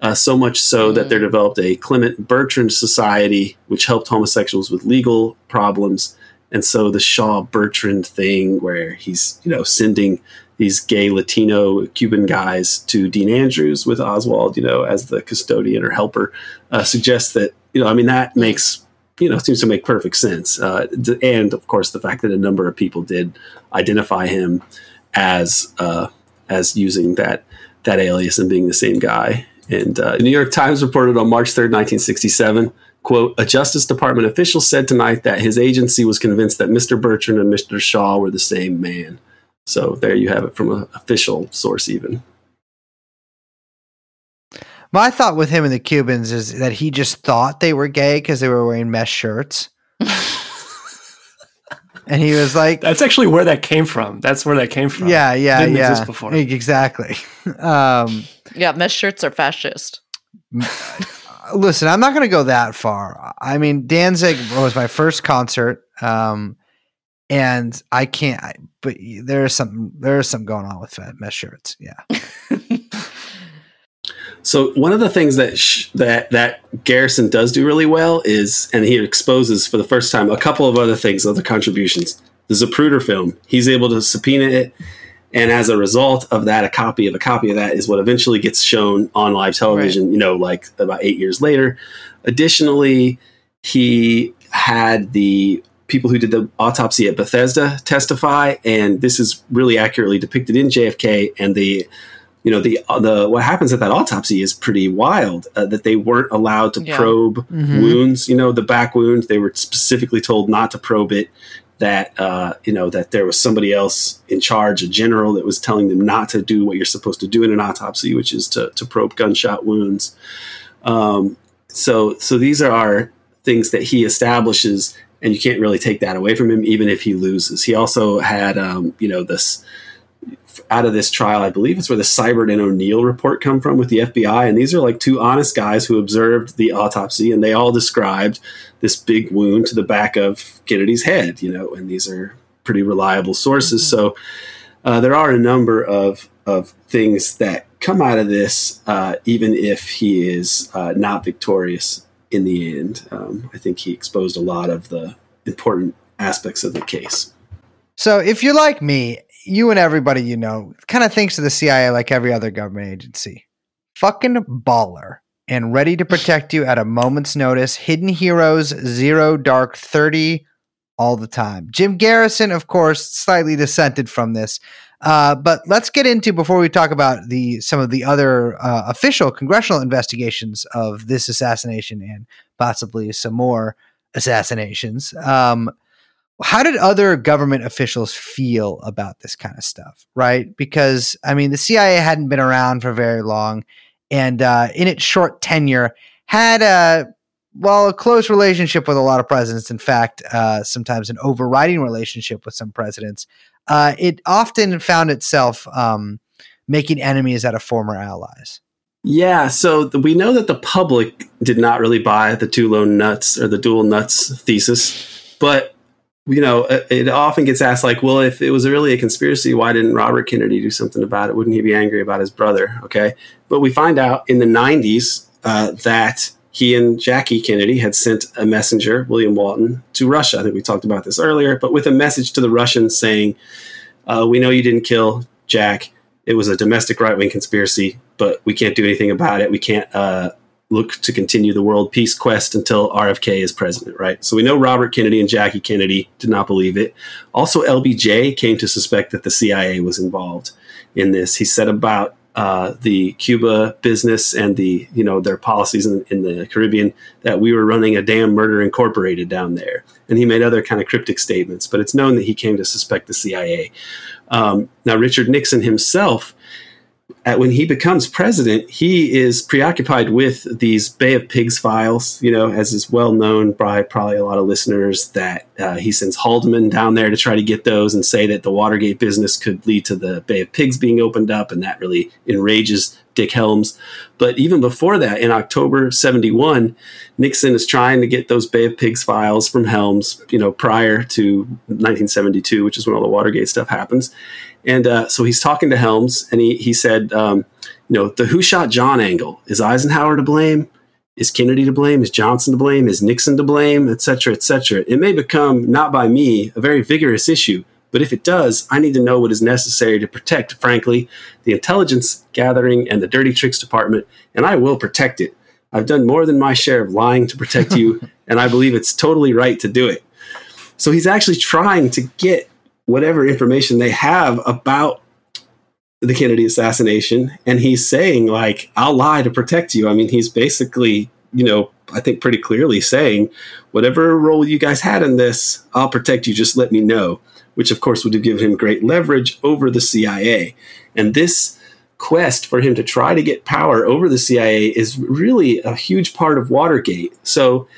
Uh, so much so that there developed a Clement Bertrand Society, which helped homosexuals with legal problems. And so the Shaw Bertrand thing, where he's you know sending these gay Latino Cuban guys to Dean Andrews with Oswald, you know, as the custodian or helper, uh, suggests that you know, I mean, that makes you know seems to make perfect sense. Uh, and of course, the fact that a number of people did identify him as uh, as using that that alias and being the same guy. And uh, the New York Times reported on March 3rd, 1967, quote, a Justice Department official said tonight that his agency was convinced that Mr. Bertrand and Mr. Shaw were the same man. So there you have it from an official source, even. my thought with him and the cubans is that he just thought they were gay because they were wearing mesh shirts <laughs> and he was like That's actually where that came from. That's where that came from. yeah yeah Didn't yeah exist before. exactly <laughs> um yeah, mesh shirts are fascist. <laughs> listen, I'm not going to go that far. I mean, Danzig was my first concert, um, and I can't. I, but there is something. There is some going on with fat mesh shirts. Yeah, <laughs> So one of the things that sh- that that Garrison does do really well is, and he exposes for the first time a couple of other things, other contributions. The Zapruder film, he's able to subpoena it, and as a result of that, a copy of a copy of that is what eventually gets shown on live television. You know, like about eight years later. Additionally, he had the people who did the autopsy at Bethesda testify, and this is really accurately depicted in JFK. And the you know the uh, the what happens at that autopsy is pretty wild. Uh, that they weren't allowed to Yeah. probe Mhm. wounds. You know the back wound. They were specifically told not to probe it. That uh, you know that there was somebody else in charge, a general, that was telling them not to do what you're supposed to do in an autopsy, which is to to probe gunshot wounds. Um, so so these are our things that he establishes, and you can't really take that away from him, even if he loses. He also had um, you know this out of this trial, I believe it's where the Sibert and O'Neill report come from with the FBI, and these are like two honest guys who observed the autopsy, and they all described this big wound to the back of Kennedy's head, you know, and these are pretty reliable sources. So uh, there are a number of of things that come out of this, uh, even if he is uh, not victorious in the end. Um, I think he exposed a lot of the important aspects of the case. So if you're like me, you and everybody you know kind of thinks of the CIA like every other government agency. Fucking baller and ready to protect you at a moment's notice. Hidden heroes, zero dark 30 all the time. Jim Garrison, of course, slightly dissented from this. Uh, but let's get into before we talk about the some of the other uh, official congressional investigations of this assassination and possibly some more assassinations. Um, how did other government officials feel about this kind of stuff right because i mean the cia hadn't been around for very long and uh, in its short tenure had a well a close relationship with a lot of presidents in fact uh, sometimes an overriding relationship with some presidents uh, it often found itself um, making enemies out of former allies Yeah, so we know that the public did not really buy the two lone nuts or the dual nuts thesis, but you know, it, it often gets asked like, well, if it was really a conspiracy, why didn't Robert Kennedy do something about it? Wouldn't he be angry about his brother? Okay, but we find out in the '90s uh, that he and Jackie Kennedy had sent a messenger, William Walton, to Russia. I think we talked about this earlier, but with a message to the Russians saying, uh, "We know you didn't kill Jack. It was a domestic right wing conspiracy, but we can't do anything about it. We can't uh, look to continue the world peace quest until RFK is president, right? So we know Robert Kennedy and Jackie Kennedy did not believe it. Also, LBJ came to suspect that the CIA was involved in this. He said about uh, the Cuba business and the you know their policies in, in the Caribbean that we were running a damn murder incorporated down there, and he made other kind of cryptic statements. But it's known that he came to suspect the CIA. Um, now, Richard Nixon himself, when he becomes president, he is preoccupied with these Bay of Pigs files. You know, as is well known by probably a lot of listeners, that uh, he sends Haldeman down there to try to get those and say that the Watergate business could lead to the Bay of Pigs being opened up, and that really enrages Dick Helms. But even before that, in October 71, Nixon is trying to get those Bay of Pigs files from Helms, you know, prior to 1972, which is when all the Watergate stuff happens. And uh, so he's talking to Helms, and he, he said, um, you know, the who shot John angle is Eisenhower to blame? Is Kennedy to blame? Is Johnson to blame? Is Nixon to blame? Et cetera, et cetera. It may become, not by me, a very vigorous issue. But if it does, I need to know what is necessary to protect, frankly, the intelligence gathering and the dirty tricks department, and I will protect it. I've done more than my share of lying to protect you, <laughs> and I believe it's totally right to do it. So he's actually trying to get whatever information they have about the Kennedy assassination, and he's saying, like, I'll lie to protect you. I mean, he's basically, you know, I think pretty clearly saying, whatever role you guys had in this, I'll protect you. Just let me know which of course would have given him great leverage over the CIA. And this quest for him to try to get power over the CIA is really a huge part of Watergate. So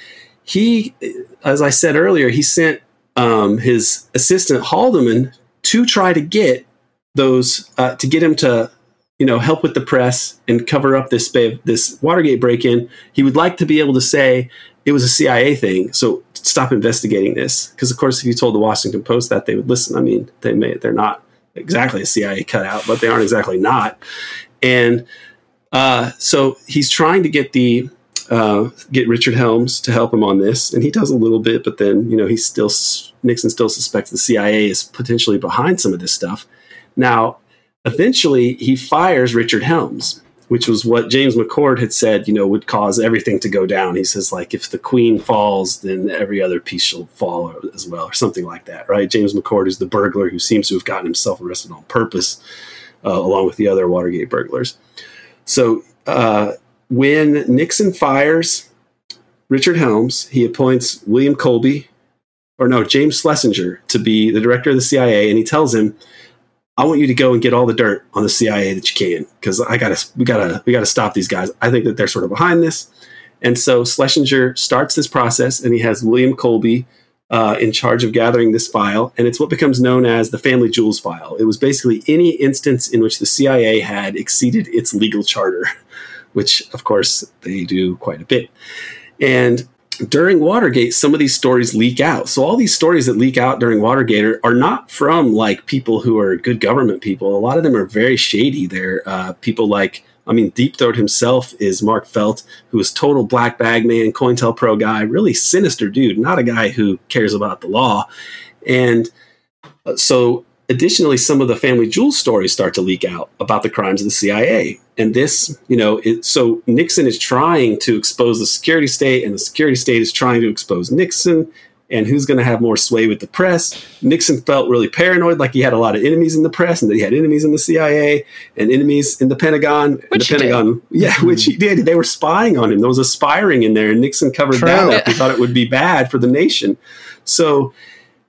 he, as I said earlier, he sent um, his assistant Haldeman to try to get those uh, to get him to you know help with the press and cover up this this Watergate break-in. He would like to be able to say it was a CIA thing. So stop investigating this because of course if you told the washington post that they would listen i mean they may they're not exactly a cia cutout but they aren't exactly not and uh, so he's trying to get the uh, get richard helms to help him on this and he does a little bit but then you know he still nixon still suspects the cia is potentially behind some of this stuff now eventually he fires richard helms which was what James McCord had said, you know, would cause everything to go down. He says, like, if the queen falls, then every other piece shall fall as well, or something like that, right? James McCord is the burglar who seems to have gotten himself arrested on purpose uh, along with the other Watergate burglars. So uh, when Nixon fires Richard Helms, he appoints William Colby, or no, James Schlesinger, to be the director of the CIA, and he tells him, "I want you to go and get all the dirt on the CIA that you can, because I gotta, we gotta, we gotta stop these guys. I think that they're sort of behind this." And so Schlesinger starts this process, and he has William Colby uh, in charge of gathering this file, and it's what becomes known as the Family Jewels file. It was basically any instance in which the CIA had exceeded its legal charter, <laughs> which, of course, they do quite a bit. And during Watergate, some of these stories leak out. So all these stories that leak out during Watergate are, are not from like people who are good government people. A lot of them are very shady. They're uh, people like, I mean, Deep Throat himself is Mark Felt, who is total black bag man, COINTELPRO guy, really sinister dude, not a guy who cares about the law. And uh, so additionally, some of the family jewels stories start to leak out about the crimes of the CIA. And this, you know, it, so Nixon is trying to expose the security state, and the security state is trying to expose Nixon. And who's going to have more sway with the press? Nixon felt really paranoid, like he had a lot of enemies in the press, and that he had enemies in the CIA and enemies in the Pentagon. Which the he did. Pentagon, yeah, which he did. They were spying on him. There was a spying in there, and Nixon covered True. that up. He thought it would be bad for the nation. So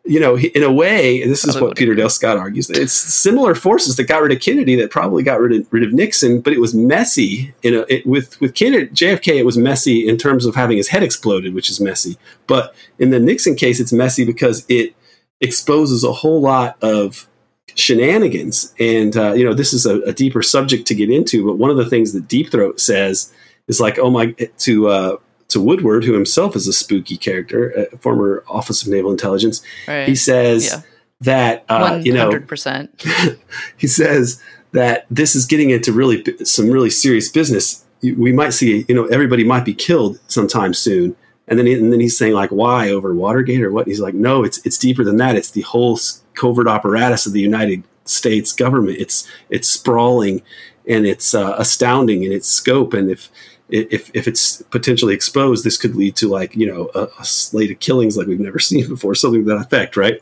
you know, in a way, this is what Peter Dale Scott argues. It's similar forces that got rid of Kennedy that probably got rid of, rid of Nixon, but it was messy. You know, it, with with Kennedy, JFK, it was messy in terms of having his head exploded, which is messy. But in the Nixon case, it's messy because it exposes a whole lot of shenanigans. And uh, you know, this is a, a deeper subject to get into. But one of the things that Deep Throat says is like, oh my, to uh, to Woodward, who himself is a spooky character, a former Office of Naval Intelligence. Right. He says Yeah. that uh, you know percent. <laughs> he says that this is getting into really some really serious business. We might see, you know, everybody might be killed sometime soon. And then, he, and then he's saying like, why over Watergate or what? He's like, no, it's it's deeper than that. It's the whole covert apparatus of the United States government. It's it's sprawling and it's uh, astounding in its scope. And if if if it's potentially exposed, this could lead to like you know a, a slate of killings like we've never <laughs> seen before, something to that effect, right?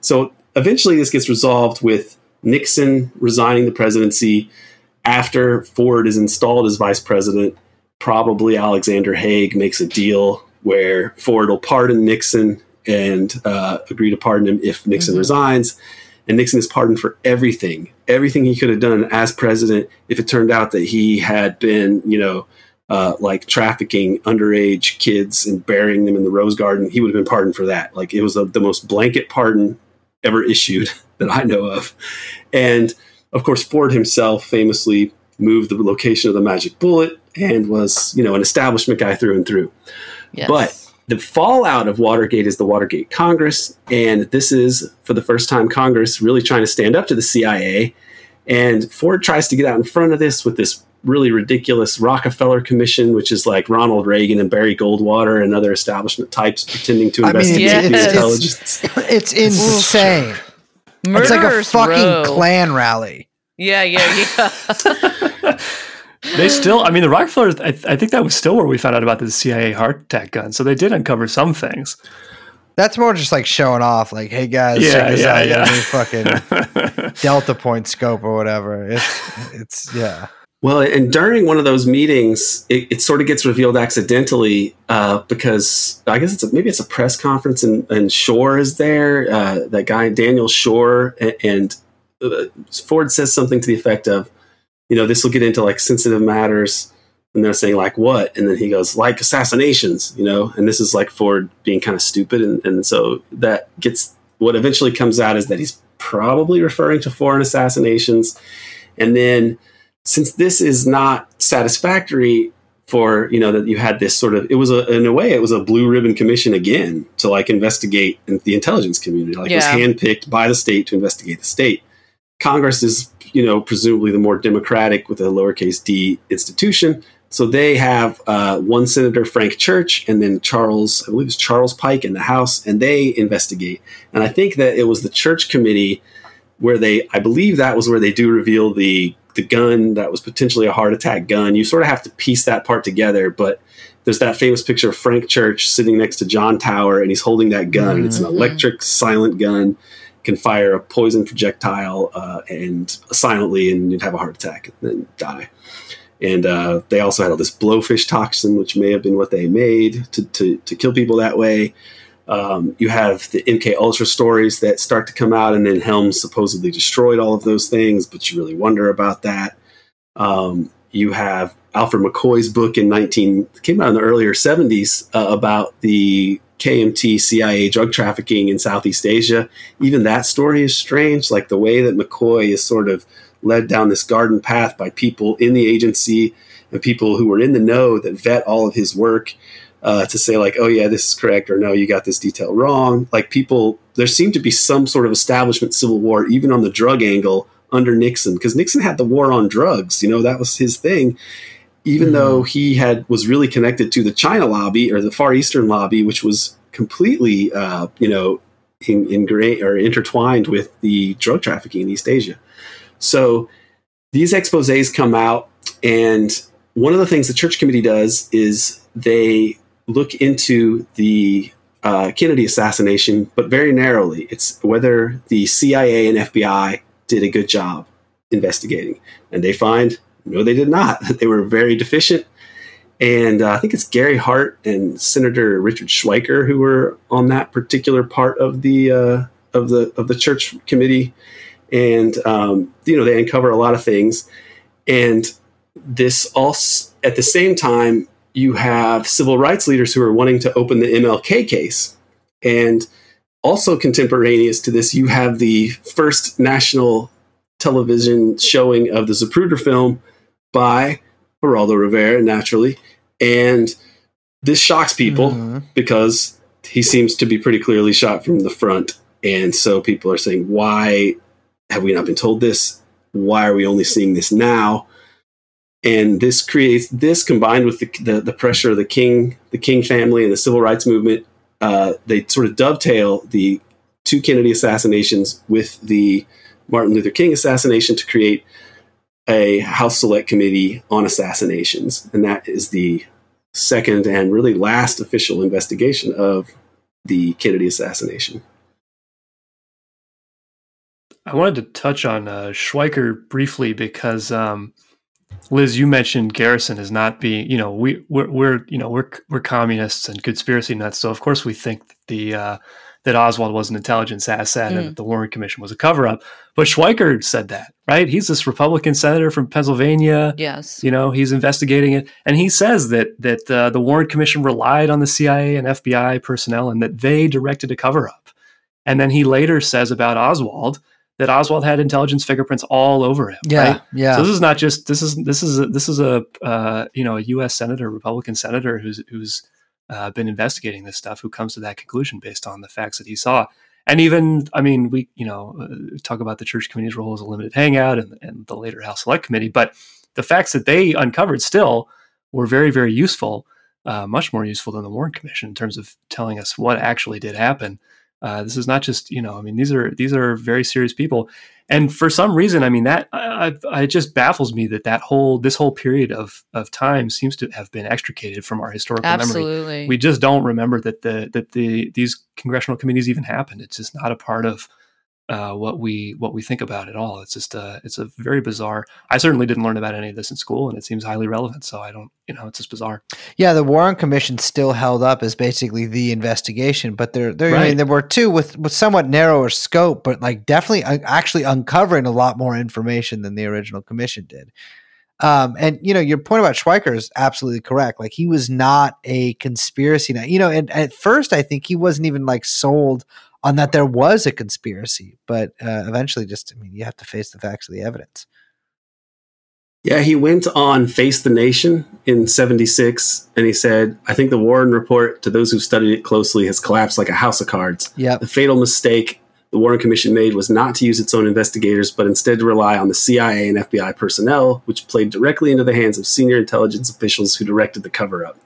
So eventually, this gets resolved with Nixon resigning the presidency after Ford is installed as vice president. Probably Alexander Haig makes a deal where Ford will pardon Nixon and uh, agree to pardon him if Nixon Mhm. resigns. And Nixon is pardoned for everything, everything he could have done as president. If it turned out that he had been, you know, uh, like trafficking underage kids and burying them in the Rose Garden, he would have been pardoned for that. Like it was the, the most blanket pardon ever issued <laughs> that I know of. And of course, Ford himself famously moved the location of the magic bullet and was, you know, an establishment guy through and through. Yes. But the fallout of Watergate is the Watergate Congress, and this is for the first time Congress really trying to stand up to the CIA. And Ford tries to get out in front of this with this really ridiculous Rockefeller Commission, which is like Ronald Reagan and Barry Goldwater and other establishment types pretending to I mean, investigate it's- the it's- intelligence. It's insane. It's like a fucking Row. clan rally. Yeah, yeah, yeah. They still, I mean, the Rockefellers, I, I think that was still where we found out about the CIA heart attack gun. So they did uncover some things. That's more just like showing off, like, hey guys, Yeah, check this yeah, out, yeah. yeah. fucking <laughs> delta point scope or whatever. It's it's yeah. Well, and during one of those meetings, it, it sort of gets revealed accidentally uh, because I guess it's a, maybe it's a press conference and, and Schorr is there. Uh, that guy Daniel Schorr and, and uh, Ford says something to the effect of, you know, this will get into like sensitive matters, and they're saying like what, and then he goes like assassinations, you know, and this is like Ford being kind of stupid, and, and so that gets what eventually comes out is that he's probably referring to foreign assassinations, and then since this is not satisfactory for you know that you had this sort of it was a in a way it was a blue ribbon commission again to like investigate the intelligence community. Like it was handpicked by the state to investigate the state. Congress is you know presumably the more democratic with a lowercase d institution. So they have uh, one senator frank church and then charles i believe it's charles pike in the house and they investigate. And i think that it was the church committee where they i believe that was where they do reveal the the gun that was potentially a heart attack gun you sort of have to piece that part together but there's that famous picture of frank church sitting next to john tower and he's holding that gun and it's an Mhm. electric silent gun can fire a poison projectile uh, and silently, and you'd have a heart attack and then die. And uh, they also had all this blowfish toxin, which may have been what they made to, to, to kill people that way. Um, you have the MK Ultra stories that start to come out, and then Helm supposedly destroyed all of those things, but you really wonder about that. Um, you have Alfred McCoy's book in 19 came out in the earlier 70s uh, about the KMT CIA drug trafficking in Southeast Asia. Even that story is strange, like the way that McCoy is sort of led down this garden path by people in the agency and people who were in the know that vet all of his work uh, to say like, oh yeah, this is correct, or no, you got this detail wrong. Like people, there seemed to be some sort of establishment civil war, even on the drug angle under Nixon, because Nixon had the war on drugs. You know, that was his thing. Even mm though he had was really connected to the China lobby or the Far Eastern lobby, which was completely, uh, you know, in, ingrained or intertwined with the drug trafficking in East Asia. So these exposés come out, and one of the things the church committee does is they look into the uh, Kennedy assassination, but very narrowly. It's whether the CIA and FBI did a good job investigating. And they find, no, they did not. <laughs> They were very deficient. And uh, I think it's Gary Hart and Senator Richard Schweiker who were on that particular part of the uh, of the of the church committee, and um, you know they uncover a lot of things. And this also at the same time you have civil rights leaders who are wanting to open the MLK case. And also contemporaneous to this, you have the first national television showing of the Zapruder film by Geraldo Rivera, naturally. And this shocks people mm-hmm. because he seems to be pretty clearly shot from the front. And so people are saying, why have we not been told this? Why are we only seeing this now? And this creates this combined with the, the, the, pressure of the king the king family and the civil rights movement uh, they sort of dovetail the two kennedy assassinations with the martin luther king assassination to create a house select committee on assassinations. And that is the second and really last official investigation of the kennedy assassination. I wanted to touch on uh, schweiker briefly because um, Liz, you mentioned Garrison as not being, you know, we we're, we're, you know we're we're communists and conspiracy nuts, so of course we think that the uh, that Oswald was an intelligence asset mm. and that the Warren Commission was a cover up. But Schweiker said that, right? He's this Republican senator from Pennsylvania. Yes, you know, he's investigating it, and he says that that uh, the Warren Commission relied on the CIA and FBI personnel and that they directed a cover up. And then he later says about Oswald that Oswald had intelligence fingerprints all over him. Yeah, right? yeah. So this is not just this is this is a, this is a uh, you know a U.S. senator, Republican senator who's who's uh, been investigating this stuff, who comes to that conclusion based on the facts that he saw. And even, I mean, we you know uh, talk about the church committee's role as a limited hangout and, and the later House Select Committee, but the facts that they uncovered still were very very useful, uh, much more useful than the Warren Commission in terms of telling us what actually did happen. Uh, this is not just you know I mean these are these are very serious people, and for some reason I mean that I, I, it just baffles me that that whole this whole period of of time seems to have been extricated from our historical Absolutely. memory. We just don't remember that the that the these congressional committees even happened. It's just not a part of uh, what we what we think about at all. It's just uh, it's a very bizarre. I certainly didn't learn about any of this in school, and it seems highly relevant. So I don't, you know, it's just bizarre. Yeah, the Warren Commission still held up as basically the investigation, but there there right. I mean, there were two with with somewhat narrower scope, but like definitely uh, actually uncovering a lot more information than the original commission did. Um, and you know, your point about Schweiker is absolutely correct. Like he was not a conspiracy. You know, and at first I think he wasn't even like sold on that there was a conspiracy, but uh, eventually, just I mean, you have to face the facts of the evidence. Yeah, he went on Face the Nation in 76 and he said, I think the Warren report, to those who've studied it closely, has collapsed like a house of cards. Yeah. The fatal mistake the Warren Commission made was not to use its own investigators, but instead to rely on the CIA and FBI personnel, which played directly into the hands of senior intelligence officials who directed the cover up.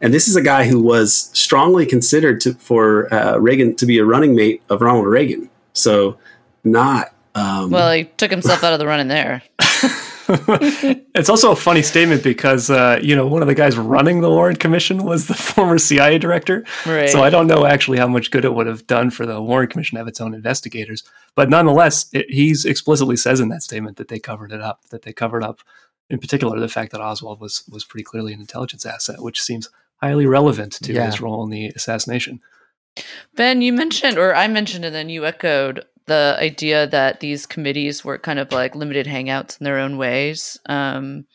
And this is a guy who was strongly considered to, for uh, Reagan to be a running mate of Ronald Reagan. So, not. Um, well, he took himself out of the running there. <laughs> it's also a funny statement because uh, you know one of the guys running the Warren Commission was the <laughs> former CIA director. Right. So I don't know actually how much good it would have done for the Warren Commission to have its own investigators. But nonetheless, it, he's explicitly says in that statement that they covered it up. That they covered up, in particular, the fact that Oswald was was pretty clearly an intelligence asset, which seems highly relevant to Yeah. his role in the assassination. Ben, you mentioned, or I mentioned, and then you echoed the idea that these committees were kind of like limited hangouts in their own ways. Um,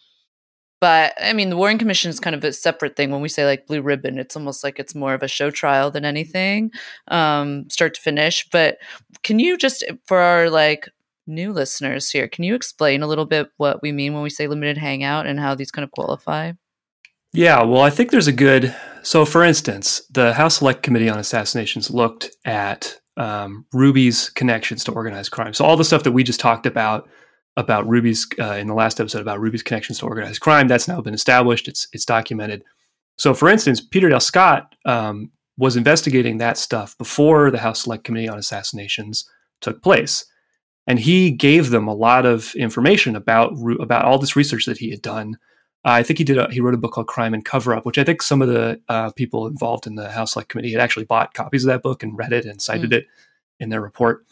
but I mean, the Warren Commission is kind of a separate thing. When we say like blue ribbon, it's almost like it's more of a show trial than anything, um, start to finish. But can you just, for our like new listeners here, can you explain a little bit what we mean when we say limited hangout and how these kind of qualify? Yeah, well, I think there's a good. So, for instance, the House Select Committee on Assassinations looked at um, Ruby's connections to organized crime. So, all the stuff that we just talked about about Ruby's uh, in the last episode about Ruby's connections to organized crime that's now been established. It's it's documented. So, for instance, Peter Dale Scott um, was investigating that stuff before the House Select Committee on Assassinations took place, and he gave them a lot of information about about all this research that he had done. Uh, I think he did. A, he wrote a book called Crime and Cover Up, which I think some of the uh, people involved in the House Select Committee had actually bought copies of that book and read it and cited it in their report.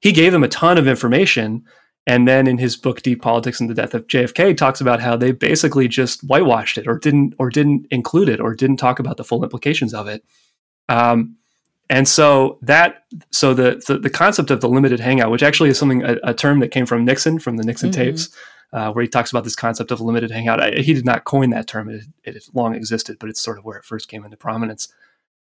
He gave them a ton of information, and then in his book Deep Politics and the Death of JFK, talks about how they basically just whitewashed it or didn't or didn't include it or didn't talk about the full implications of it. Um, and so that so the, the the concept of the limited hangout, which actually is something a, a term that came from Nixon from the Nixon Mhm. tapes, uh, where he talks about this concept of limited hangout. I, he did not coin that term; it, it long existed, but it's sort of where it first came into prominence.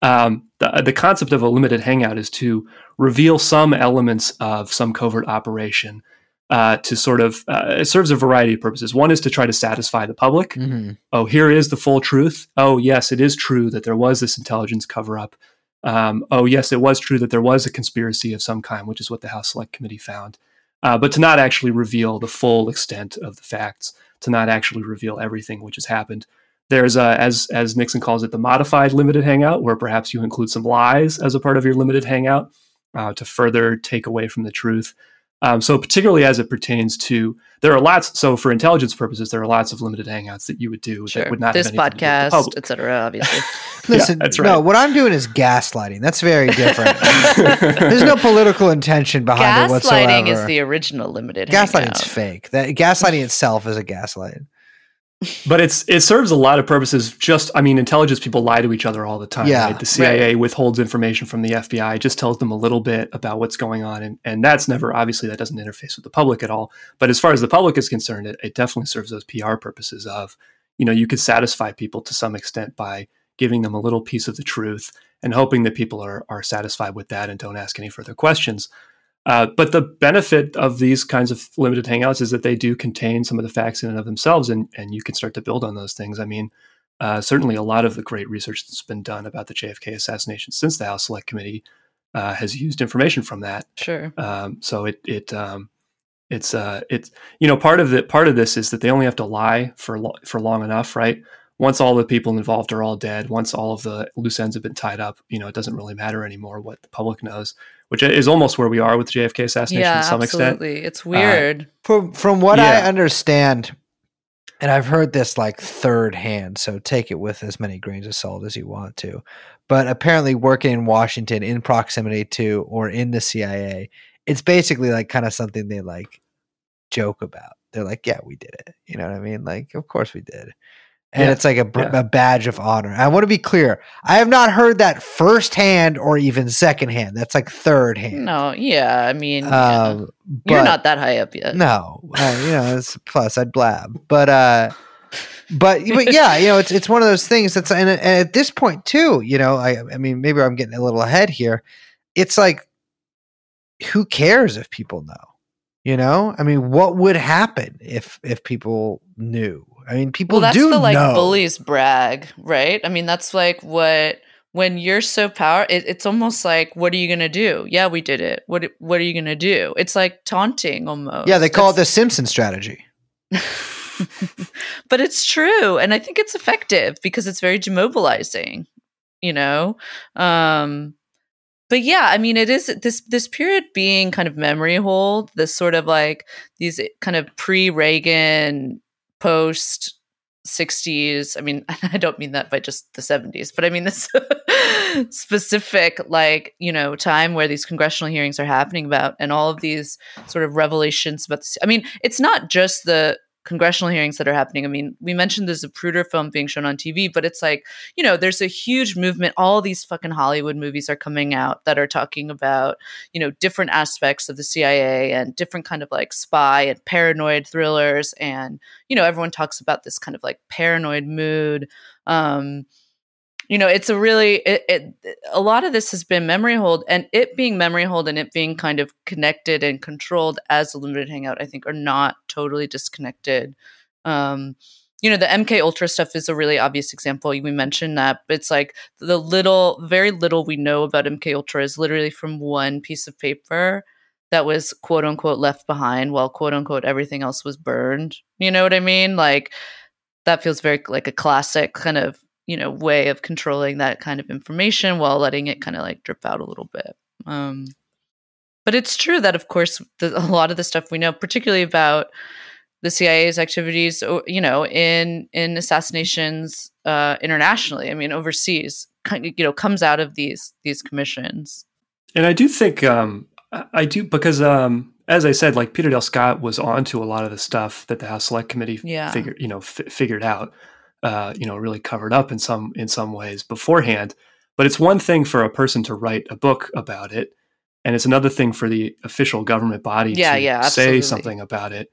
Um, the the concept of a limited hangout is to reveal some elements of some covert operation uh, to sort of uh, it serves a variety of purposes. One is to try to satisfy the public. Mhm. Oh, here is the full truth. Oh, yes, it is true that there was this intelligence cover up. Um, oh, yes, it was true that there was a conspiracy of some kind, which is what the House Select Committee found. Uh, but to not actually reveal the full extent of the facts, to not actually reveal everything which has happened. There's, uh, as as Nixon calls it, the modified limited hangout, where perhaps you include some lies as a part of your limited hangout uh, to further take away from the truth. Um, so, particularly as it pertains to, there are lots. So, for intelligence purposes, there are lots of limited hangouts that you would do Sure. that would not this have anything to do with the podcast, public. etc. Obviously. <laughs> <laughs> Listen, that's no, what I'm doing is gaslighting. That's very different. <laughs> There's no political intention behind it whatsoever. Gaslighting is the original limited. gaslighting's hangout. fake. That gaslighting itself is a gaslight. But it's it serves a lot of purposes. Just I mean, intelligence people lie to each other all the time. Yeah, right? the CIA withholds information from the FBI, just tells them a little bit about what's going on, and and that's never obviously that doesn't interface with the public at all. But as far as the public is concerned, it, it definitely serves those PR purposes of you know you could satisfy people to some extent by giving them a little piece of the truth and hoping that people are are satisfied with that and don't ask any further questions. Uh, but the benefit of these kinds of limited hangouts is that they do contain some of the facts in and of themselves, and, and you can start to build on those things. I mean, uh, certainly a lot of the great research that's been done about the JFK assassination since the House Select Committee uh, has used information from that. Sure. Um, so it it um, it's uh, it's you know part of the part of this is that they only have to lie for lo- for long enough, right? Once all the people involved are all dead, once all of the loose ends have been tied up, you know, it doesn't really matter anymore what the public knows, which is almost where we are with JFK assassination Yeah, to some extent. absolutely. It's weird. Uh, from from what I understand, and I've heard this like third hand, so take it with as many grains of salt as you want to. But apparently, working in Washington in proximity to or in the CIA, it's basically like kind of something they like joke about. They're like, "Yeah, we did it." You know what I mean? Like, of course we did. And Yeah, it's like a, yeah. a badge of honor. I want to be clear. I have not heard that firsthand or even secondhand. That's like third hand. no, yeah. I mean, yeah. Um, you're not that high up yet. no, uh, you know, it's plus I'd blab, but uh, but but yeah, you know, it's it's one of those things that's and, and at this point too, you know, I I mean, maybe I'm getting a little ahead here. It's like, who cares if people know? You know, I mean, what would happen if if people knew? I mean, people well, that's do the like know. bullies brag, right? I mean, that's like what when you're so power. It, it's almost like, what are you gonna do? Yeah, we did it. What What are you gonna do? It's like taunting almost. Yeah, they call it the Simpson strategy. <laughs> but it's true and i think it's effective because it's very demobilizing you know um but yeah, I mean, it is this this period being kind of memory hold, this sort of like these kind of pre Reagan, post 60s. I mean, <laughs> I don't mean that by just the 70s, but I mean this <laughs> specific, like, you know, time where these congressional hearings are happening about and all of these sort of revelations about. I mean, it's not just the congressional hearings that are happening. I mean, we mentioned the Zapruder film being shown on TV, but it's like, you know, there's a huge movement. All these fucking Hollywood movies are coming out that are talking about, you know, different aspects of the CIA and different kind of like spy and paranoid thrillers. And, you know, everyone talks about this kind of like paranoid mood. Um, you know it's a really it, it, a lot of this has been memory hold and it being memory hold and it being kind of connected and controlled as a limited hangout i think are not totally disconnected. Um you know the mk ultra stuff is a really obvious example. We mentioned that it's like the little very little we know about mk ultra is literally from one piece of paper that was quote unquote left behind while quote unquote everything else was burned. You know what i mean? Like that feels very like a classic kind of you know way of controlling that kind of information while letting it kind of like drip out a little bit um but it's true that of course the, a lot of the stuff we know particularly about the CIA's activities you know in in assassinations uh internationally i mean overseas kind of, you know comes out of these these commissions and i do think um i do because um as I said, like Peter Dale Scott was onto a lot of the stuff that the House Select Committee yeah. figured, you know, f- figured out uh, you know, really covered up in some in some ways beforehand. But it's one thing for a person to write a book about it, and it's another thing for the official government body yeah, to yeah, say something about it.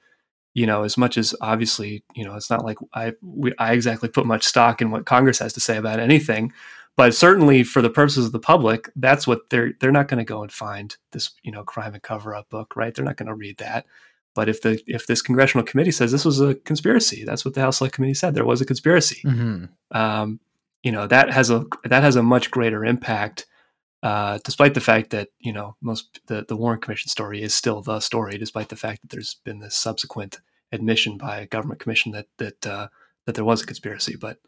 You know, as much as obviously, you know, it's not like I we, I exactly put much stock in what Congress has to say about anything, but certainly for the purposes of the public, that's what they're they're not going to go and find this you know crime and cover up book, right? They're not going to read that. But if the if this congressional committee says this was a conspiracy, that's what the House Select Committee said. There was a conspiracy. Mm-hmm. Um, you know that has a that has a much greater impact, uh, despite the fact that you know most the the Warren Commission story is still the story, despite the fact that there's been this subsequent admission by a government commission that that uh, that there was a conspiracy. But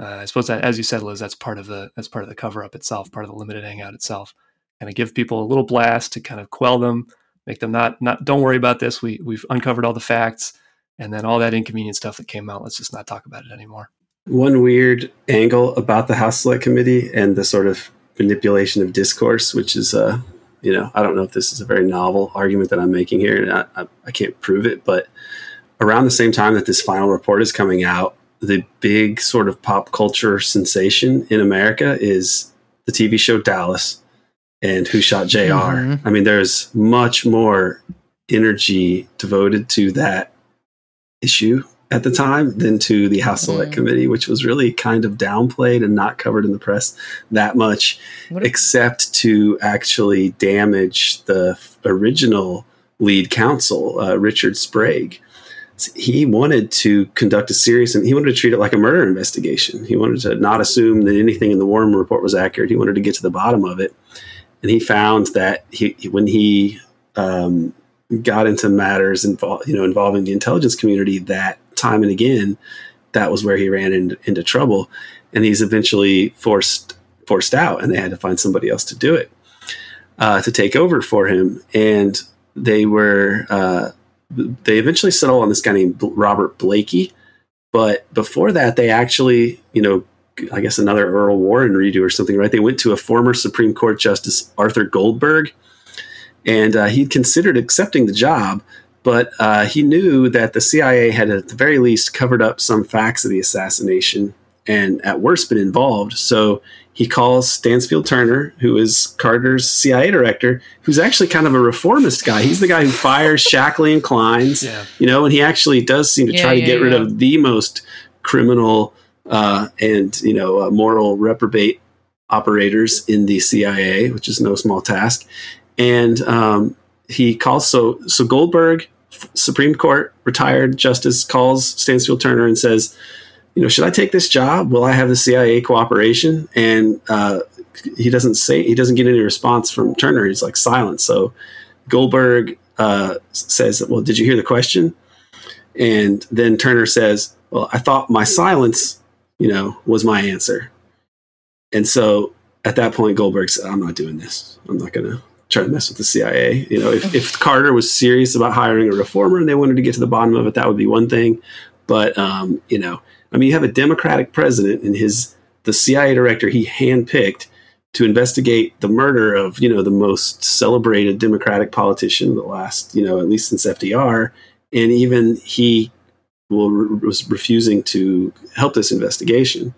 uh, I suppose that, as you said, Liz, that's part of the that's part of the cover up itself, part of the limited hangout itself, kind of give people a little blast to kind of quell them make them not not don't worry about this. We we've uncovered all the facts, and then all that inconvenient stuff that came out. Let's just not talk about it anymore. One weird angle about the House Select Committee and the sort of manipulation of discourse, which is uh, you know, I don't know if this is a very novel argument that I'm making here, and I, I, I can't prove it, but around the same time that this final report is coming out, the big sort of pop culture sensation in America is the TV show Dallas and Who Shot junior mm-hmm. I mean, there's much more energy devoted to that issue at the time than to the House Select mm. Committee, which was really kind of downplayed and not covered in the press that much, except to actually damage the original lead counsel, uh, Richard Sprague. He wanted to conduct a serious and he wanted to treat it like a murder investigation. He wanted to not assume that anything in the Warren report was accurate. He wanted to get to the bottom of it and he found that he when he um, got into matters involved, you know, involving the intelligence community, that time and again, that was where he ran in, into trouble, and he's eventually forced forced out, and they had to find somebody else to do it, uh, to take over for him, and they were uh, they eventually settled on this guy named Robert Blakey, but before that, they actually, you know, I guess another Earl Warren redo or something, right? They went to a former Supreme Court Justice Arthur Goldberg, and uh, he considered accepting the job, but uh, he knew that the CIA had at the very least covered up some facts of the assassination and at worst been involved. So he calls Stansfield Turner, who is Carter's CIA director, who's actually kind of a reformist guy. He's the guy who fires Shackley and Clines, yeah. you know, and he actually does seem to yeah, try to yeah, get rid of the most criminal uh, and you know uh, moral reprobate operators in the CIA, which is no small task. And um, he calls so so Goldberg, Supreme Court retired justice, calls Stansfield Turner and says, you know, should I take this job? Will I have the CIA cooperation? And uh, he doesn't say he doesn't get any response from Turner. He's like silent. So Goldberg uh, says, "Well, did you hear the question?" And then Turner says, "Well, I thought my silence you know, was my answer. And so at that point, Goldberg said, "I'm not doing this. I'm not going to try to mess with the CIA." You know, if, if Carter was serious about hiring a reformer and they wanted to get to the bottom of it, that would be one thing. But um, you know, I mean, you have a Democratic president and his the CIA director he handpicked to investigate the murder of you know the most celebrated Democratic politician the last you know at least since FDR, and even he was refusing to help this investigation.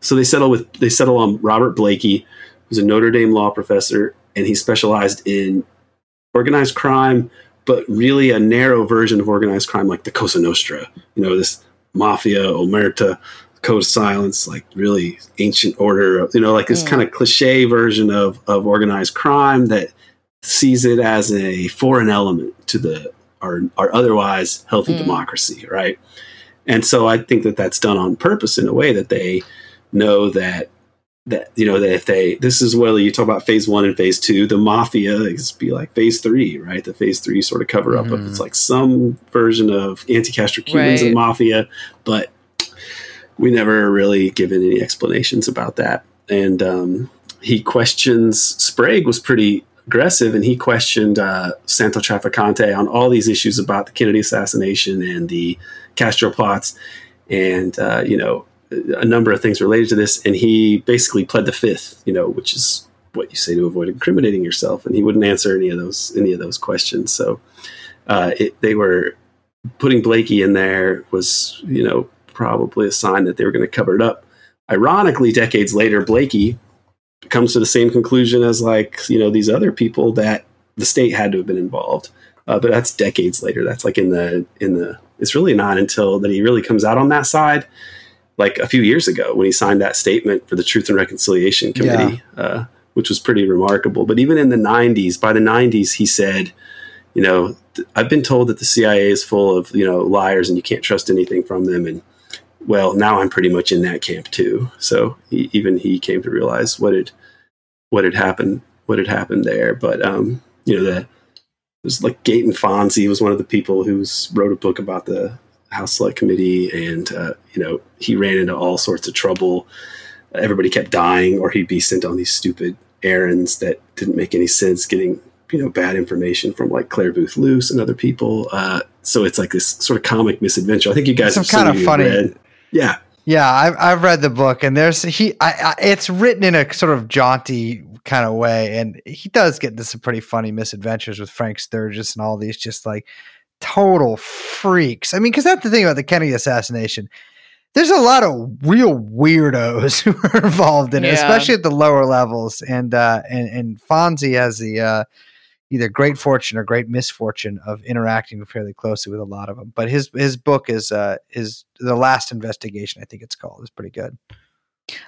So they settle with they settle on Robert Blakey, who's a Notre Dame law professor, and he specialized in organized crime, but really a narrow version of organized crime, like the Cosa Nostra. You know, this mafia, omerta, code of silence, like really ancient order. You know, like this Mm. kind of cliche version of of organized crime that sees it as a foreign element to the our, our otherwise healthy Mm. democracy, right? And so I think that that's done on purpose in a way that they know that that you know that if they this is whether you talk about phase one and phase two, the mafia is be like phase three, right? The phase three sort of cover up of Mhm. it's like some version of anti-Castro Cubans Right. and mafia, but we never really given any explanations about that. And um, he questions Sprague was pretty aggressive, and he questioned uh, Santo Trafficante on all these issues about the Kennedy assassination and the Castro plots, and uh, you know a number of things related to this. And he basically pled the fifth, you know, which is what you say to avoid incriminating yourself. And he wouldn't answer any of those any of those questions. So uh, it, they were putting Blakey in there was you know probably a sign that they were going to cover it up. Ironically, decades later, Blakey comes to the same conclusion as like you know these other people that the state had to have been involved. Uh, but that's decades later. That's like in the in the. It's really not until that he really comes out on that side, like a few years ago when he signed that statement for the Truth and Reconciliation Committee, uh, which was pretty remarkable. But even in the '90s, by the '90s, he said, you know, I've been told that the CIA is full of you know liars and you can't trust anything from them, and well, now I'm pretty much in that camp too. So he, even he came to realize what had what had happened, what had happened there. But um, you know, the it was like Gaeton Fonzi was one of the people who wrote a book about the House Select Committee, and uh, you know, he ran into all sorts of trouble. Everybody kept dying, or he'd be sent on these stupid errands that didn't make any sense, getting you know bad information from like Clare Boothe Luce and other people. Uh, so it's like this sort of comic misadventure. I think you guys Some have kind of funny- read. Yeah, Yeah, I've I've read the book, and there's he. I, I it's written in a sort of jaunty kind of way, and he does get into some pretty funny misadventures with Frank Sturgis and all these just like total freaks. I mean, because that's the thing about the Kennedy assassination. There's a lot of real weirdos <laughs> who are involved in it, Yeah. especially at the lower levels. And uh, and and Fonzi has the uh, either great fortune or great misfortune of interacting fairly closely with a lot of them. But his his book is uh, is the last investigation. I think it's called. is pretty good.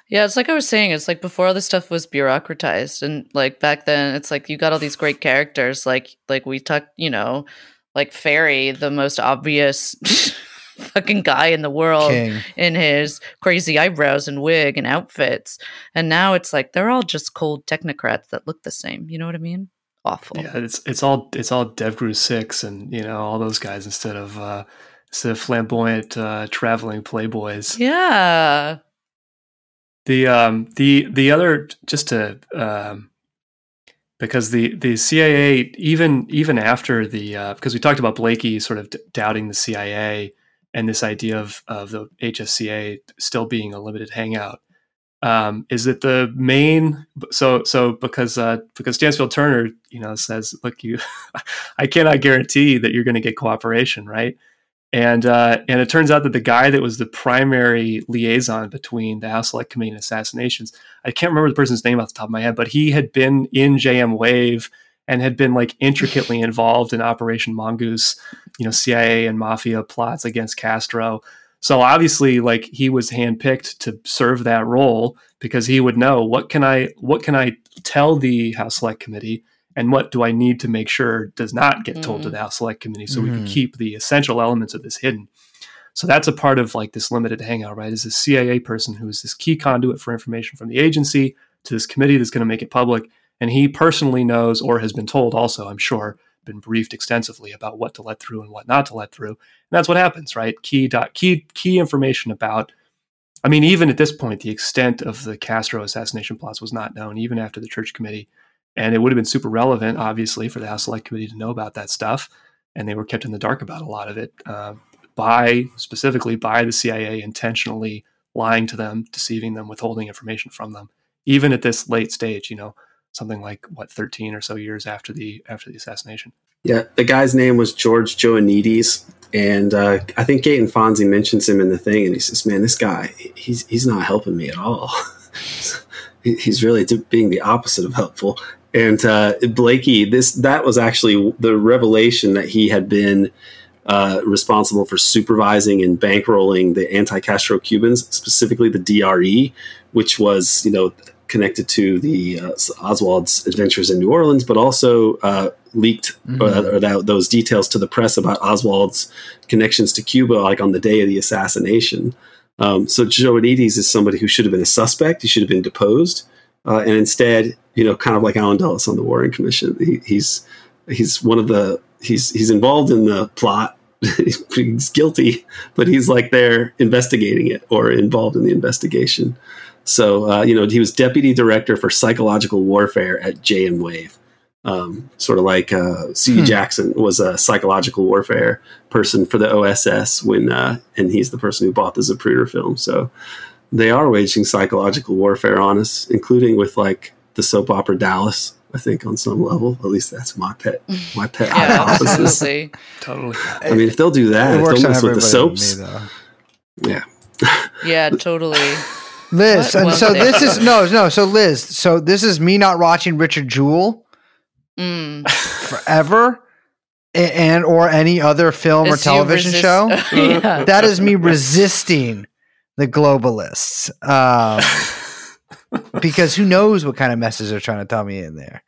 Yeah, it's like I was saying, it's like before all this stuff was bureaucratized and like back then it's like you got all these great characters like like we talked, you know, like Ferrie, the most obvious <laughs> fucking guy in the world King. in his crazy eyebrows and wig and outfits. And now it's like they're all just cold technocrats that look the same. You know what I mean? Awful. Yeah, it's it's all it's all DevGru six and you know all those guys instead of uh, instead of flamboyant uh, traveling playboys. Yeah. The um the the other just to um because the the CIA even even after the uh, because we talked about Blakey sort of d- doubting the CIA and this idea of of the HSCA still being a limited hangout um, is that the main so so because uh, because Stansfield Turner you know says look you <laughs> I cannot guarantee that you're going to get cooperation right? And uh, and it turns out that the guy that was the primary liaison between the House Select Committee and assassinations I can't remember the person's name off the top of my head but he had been in JM Wave and had been like intricately involved in Operation Mongoose you know CIA and mafia plots against Castro so obviously, like he was handpicked to serve that role because he would know what can I what can I tell the House Select Committee and what do I need to make sure does not get told to Mhm. the House Select Committee so we can Mhm. keep the essential elements of this hidden. So that's a part of like this limited hangout, right? Is a CIA person who is this key conduit for information from the agency to this committee that's going to make it public, and he personally knows or has been told also, I'm sure, been briefed extensively about what to let through and what not to let through. And that's what happens, right? Key dot key key information about I mean, even at this point, the extent of the Castro assassination plots was not known, even after the Church Committee. And it would have been super relevant, obviously, for the House Select Committee to know about that stuff. And they were kept in the dark about a lot of it uh, by, specifically, by the CIA intentionally lying to them, deceiving them, withholding information from them, even at this late stage. You know, something like what 13 or so years after the after the assassination. Yeah, the guy's name was George Joannides, and uh, I think Gaeton Fonzi mentions him in the thing, and he says, "Man, this guy, he's he's not helping me at all. <laughs> He's really being the opposite of helpful." And uh, Blakey, this that was actually the revelation that he had been uh, responsible for supervising and bankrolling the anti-Castro Cubans, specifically the DRE, which was you know connected to the uh, Oswald's adventures in New Orleans, but also uh, leaked Mhm. uh, or that, those details to the press about Oswald's connections to Cuba, like on the day of the assassination. Um, so Joannides is somebody who should have been a suspect. He should have been deposed, uh, and instead, you know, kind of like Allen Dulles on the Warren Commission, he, he's he's one of the he's he's involved in the plot. <laughs> he's, he's guilty, but he's like there investigating it or involved in the investigation. So, uh, you know, he was deputy director for psychological warfare at JM Wave. Um, sort of like uh, C. Hmm. Jackson was a psychological warfare person for the OSS when, uh, and he's the person who bought the Zapruder film. So they are waging psychological warfare on us, including with like the soap opera Dallas. I think on some level, at least that's my pet, <laughs> my pet Yeah, hypothesis. absolutely. Totally. I mean, if they'll do that, it if works they'll mess with the soaps, me, yeah. Yeah, totally. <laughs> Liz, What and so this is no, no. So Liz, so this is me not watching Richard Jewell Mm. <laughs> forever, a- and or any other film or television resist- show. <laughs> yeah. That is me resisting the globalists, um, <laughs> because who knows what kind of message they're trying to tell me in there.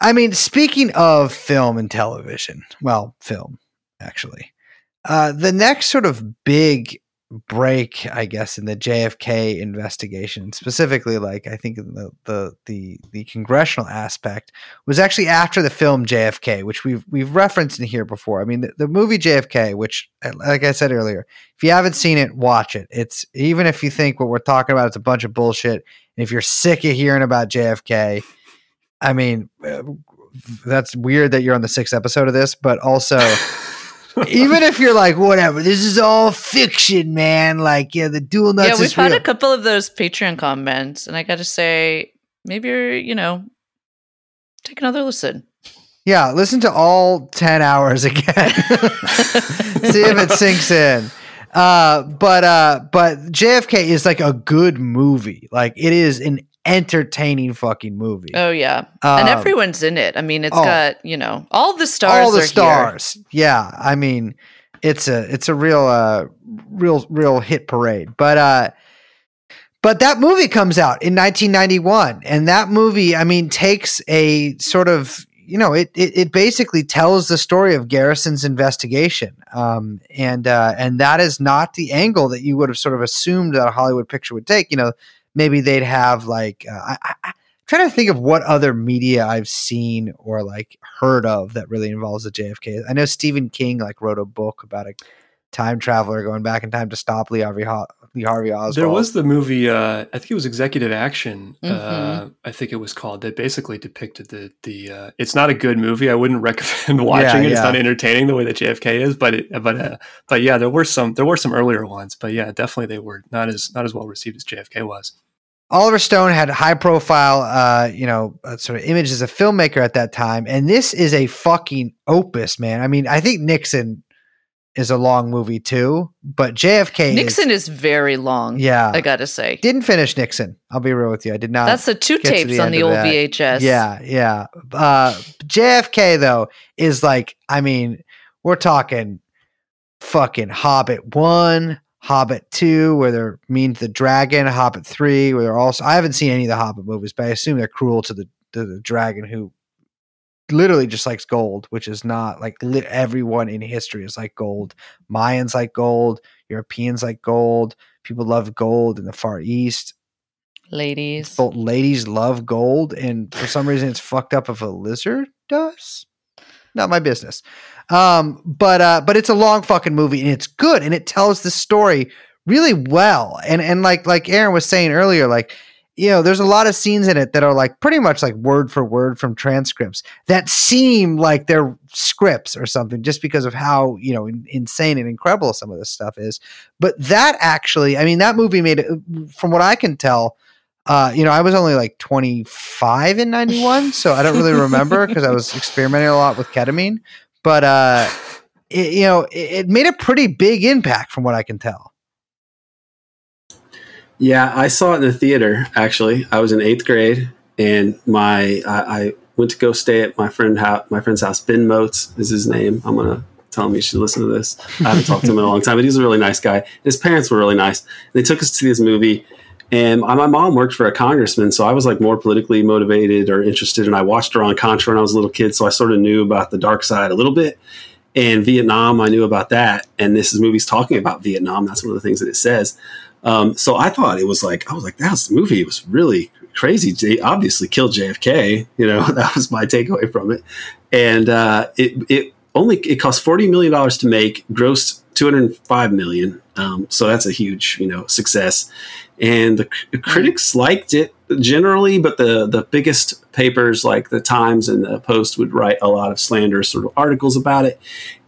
I mean, speaking of film and television, well, film actually, uh, the next sort of big break, I guess, in the JFK investigation, specifically, like I think the the the the congressional aspect, was actually after the film JFK, which we've we've referenced in here before. I mean, the, the movie JFK, which, uh, like I said earlier, if you haven't seen it, watch it. It's even if you think what we're talking about is a bunch of bullshit, and if you're sick of hearing about JFK, I mean, uh, that's weird that you're on the sixth episode of this, but also <laughs> <laughs> even if you're like, whatever, this is all fiction, man. Like, yeah, the dual nuts yeah, we've had real. a couple of those Patreon comments, and I got to say, maybe you're, you know, take another listen. yeah, listen to all ten hours again. <laughs> See if it sinks in. Uh, but uh, but JFK is like a good movie. Like, it is an entertaining fucking movie. Oh yeah, and Um, everyone's in it. I mean, it's oh. got you know all the stars. all the are here. stars. Yeah, I mean, it's a it's a real uh real real hit parade. But uh but that movie comes out in 1991 and that movie I mean takes a sort of you know it it, it basically tells the story of Garrison's investigation. Um and uh and that is not the angle that you would have sort of assumed that a Hollywood picture would take, you know, maybe they'd have like uh, I, I, I'm trying to think of what other media I've seen or like heard of that really involves the JFK. I know Stephen King like wrote a book about a time traveler going back in time to stop Lee Harvey, Ho- Lee Harvey Oswald. There was the movie, uh, I think it was Executive Action. Uh, Mhm. I think it was called that basically depicted the the. Uh, it's not a good movie. I wouldn't <laughs> recommend watching it. It's yeah. not entertaining the way that JFK is, but it, but uh, but yeah, there were some there were some earlier ones, but yeah, definitely they were not as not as well received as JFK was. Oliver Stone had high profile, uh, you know, uh, sort of image as a filmmaker at that time, and this is a fucking opus, man. I mean, I think Nixon is a long movie too, but JFK Nixon is very long. yeah, I gotta say. didn't finish Nixon. I'll be real with you, I did not. That's the two tapes the on the old that. VHS. Yeah, yeah. Uh, JFK though is like, I mean, we're talking fucking Hobbit one, Hobbit two, where they're mean to the dragon, Hobbit three, where they're also. I haven't seen any of the Hobbit movies, but I assume they're cruel to the to the dragon who literally just likes gold, which is not like lit, everyone in history is like gold. Mayans like gold, Europeans like gold. People love gold in the Far East. Ladies. Both ladies love gold, and for some reason, it's fucked up if a lizard does. Not my business. Um, but uh, but it's a long fucking movie, and it's good, and it tells the story really well. And and like like Aaron was saying earlier, like you know, there's a lot of scenes in it that are like pretty much like word for word from transcripts that seem like they're scripts or something just because of how, you know, in, insane and incredible some of this stuff is. But that actually, I mean, that movie made, it, from what I can tell, uh, you know, I was only like 25 in 91, so I don't really remember because I was <laughs> experimenting a lot with ketamine. But, uh, it, you know, it, it made a pretty big impact from what I can tell. Yeah, I saw it in the theater. Actually, I was in eighth grade, and my I, I went to go stay at my friend house. My friend's house. Ben Motes is his name. I'm gonna tell him you should listen to this. I haven't talked to him in a long time, but he's a really nice guy. His parents were really nice. They took us to this movie, and my mom worked for a congressman, so I was like more politically motivated or interested. And I watched Iran Contra when I was a little kid, so I sort of knew about the dark side a little bit. And Vietnam, I knew about that. And this is movie's talking about Vietnam. That's one of the things that it says. Um, so I thought it was like I was like that's the movie. It was really crazy. They obviously killed JFK. You know <laughs> that was my takeaway from it. And uh, it it only it cost forty million dollars to make, grossed two hundred five million. Um, so that's a huge you know success. And the, the mm. critics liked it generally, but the the biggest papers like the Times and the Post would write a lot of slanderous sort of articles about it.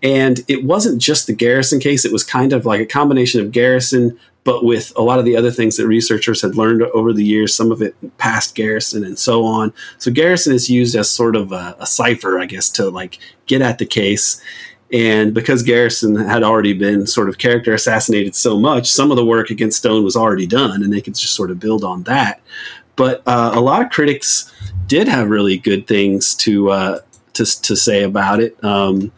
And it wasn't just the Garrison case; it was kind of like a combination of Garrison, but with a lot of the other things that researchers had learned over the years, some of it past Garrison and so on. So Garrison is used as sort of a, a cipher, I guess, to like get at the case. And because Garrison had already been sort of character assassinated so much, some of the work against Stone was already done, and they could just sort of build on that. But uh, a lot of critics did have really good things to uh, to, to say about it. Um,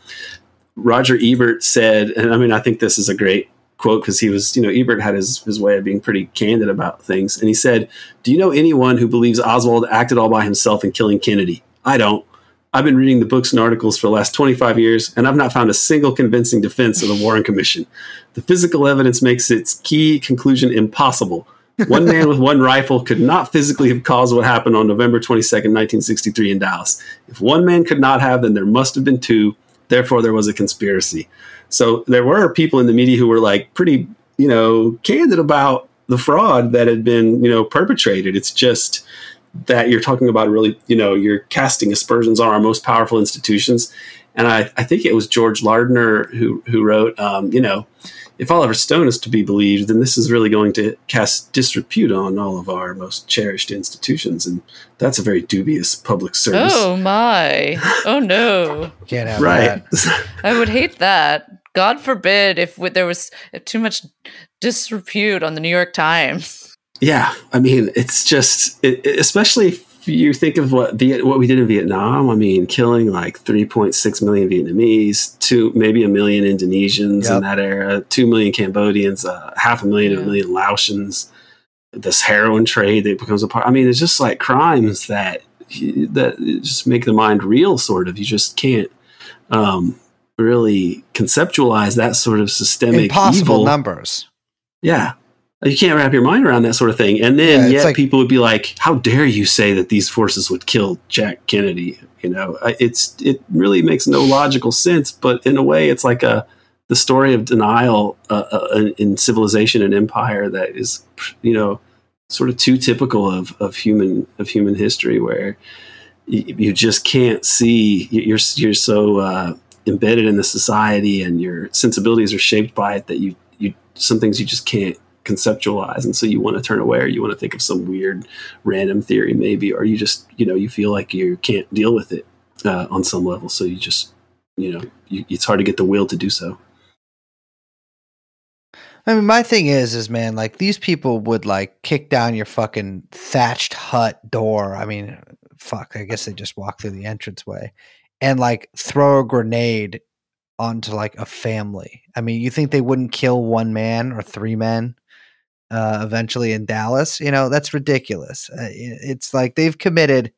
Roger Ebert said, and I mean, I think this is a great quote because he was, you know, Ebert had his, his way of being pretty candid about things. And he said, Do you know anyone who believes Oswald acted all by himself in killing Kennedy? I don't. I've been reading the books and articles for the last 25 years, and I've not found a single convincing defense of the Warren Commission. The physical evidence makes its key conclusion impossible. One man with one rifle could not physically have caused what happened on November 22nd, 1963, in Dallas. If one man could not have, then there must have been two. Therefore, there was a conspiracy. So there were people in the media who were like pretty, you know, candid about the fraud that had been, you know, perpetrated. It's just that you're talking about really, you know, you're casting aspersions on our most powerful institutions. And I, I think it was George Lardner who who wrote, um, you know, if Oliver Stone is to be believed, then this is really going to cast disrepute on all of our most cherished institutions, and that's a very dubious public service. Oh my! Oh no! <laughs> Can't have right. that. <laughs> I would hate that. God forbid if w- there was too much disrepute on the New York Times. Yeah, I mean, it's just, it, especially if you think of what Viet, what we did in Vietnam. I mean, killing like 3.6 million Vietnamese, two maybe a million Indonesians Yep. in that era, two million Cambodians, uh, half a million, a million Laotians. This heroin trade that becomes a part. I mean, it's just like crimes that that just make the mind real. Sort of, you just can't um, really conceptualize that sort of systemic Impossible evil. numbers. Yeah. You can't wrap your mind around that sort of thing. And then it's yet like- people would be like, how dare you say that these forces would kill Jack Kennedy? You know, it's, it really makes no logical sense, but in a way it's like a, the story of denial uh, uh, in civilization and empire that is, you know, sort of too typical of, of human, of human history where you, you just can't see you're, you're so, uh, embedded in the society and your sensibilities are shaped by it that you, you, some things you just can't conceptualize and so you want to turn away or you want to think of some weird random theory maybe or you just you know you feel like you can't deal with it uh, on some level so you just you know you, it's hard to get the will to do so I mean, my thing is, is man, like these people would like kick down your fucking thatched hut door. I mean, fuck, I guess they just walk through the entranceway and like throw a grenade onto like a family. I mean, you think they wouldn't kill one man or three men uh, eventually in Dallas? You know, that's ridiculous. Uh, it's like they've committed.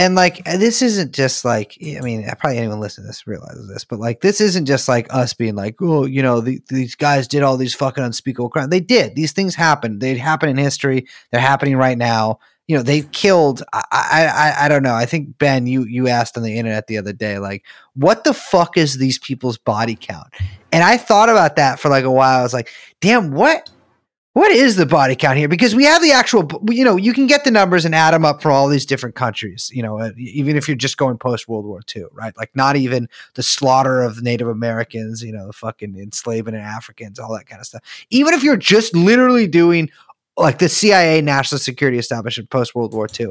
And like uh, this isn't just like I mean probably anyone listening to this realizes this, but like this isn't just like us being like oh you know the, these guys did all these fucking unspeakable crimes. They did these things happen. They happen in history. They're happening right now. you know they've killed I, I i i don't know i think ben you you asked on the internet the other day like what the fuck is these people's body count and i thought about that for like a while i was like damn what what is the body count here? Because we have the actual you know you can get the numbers and add them up for all these different countries you know uh, even if you're just going post world war ii right? Like not even the slaughter of native americans you know the fucking enslaving of africans all that kind of stuff. Even if you're just literally doing like the cia national security establishment post world war ii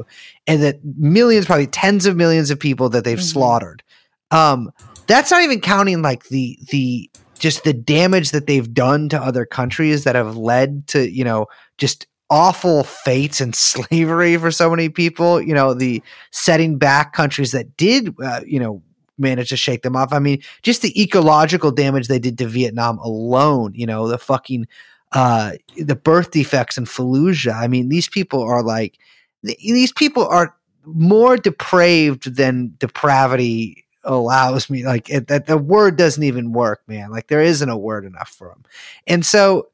and that millions probably tens of millions of people that they've Mhm. slaughtered um that's not even counting like the the just the damage that they've done to other countries that have led to you know just awful fates and <laughs> slavery for so many people you know the setting back countries that did uh, you know manage to shake them off. I mean just the ecological damage they did to vietnam alone you know the fucking uh the birth defects in fallujah. I mean these people are like th- these people are more depraved than depravity allows me like it, that the word doesn't even work man. Like there isn't a word enough for them and so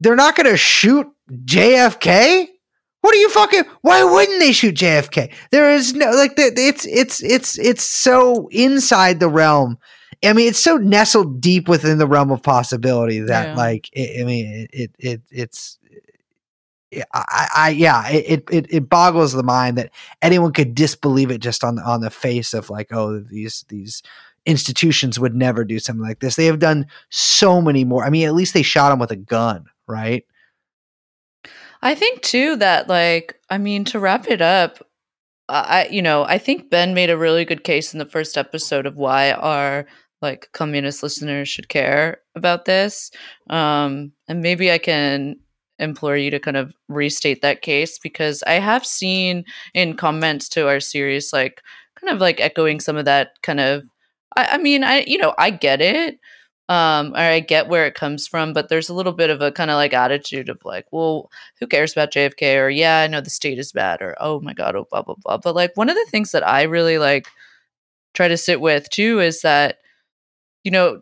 they're not going to shoot jfk what are you fucking why wouldn't they shoot jfk there is no like the, it's it's it's it's so inside the realm. I mean it's so nestled deep within the realm of possibility that Yeah. like it, i mean it it it's I, I yeah it, it it boggles the mind that anyone could disbelieve it just on on the face of like oh these these institutions would never do something like this. They have done so many more. I mean at least they shot him with a gun right? I think too that like I mean to wrap it up, I you know I think Ben made a really good case in the first episode of why our like communist listeners should care about this, um, and maybe I can implore you to kind of restate that case because I have seen in comments to our series like kind of like echoing some of that kind of. I, I mean I you know I get it um or i get where it comes from but there's a little bit of a kind of like attitude of like well who cares about jfk or yeah i know the state is bad or oh my god oh blah blah blah but like one of the things that i really like try to sit with too is that you know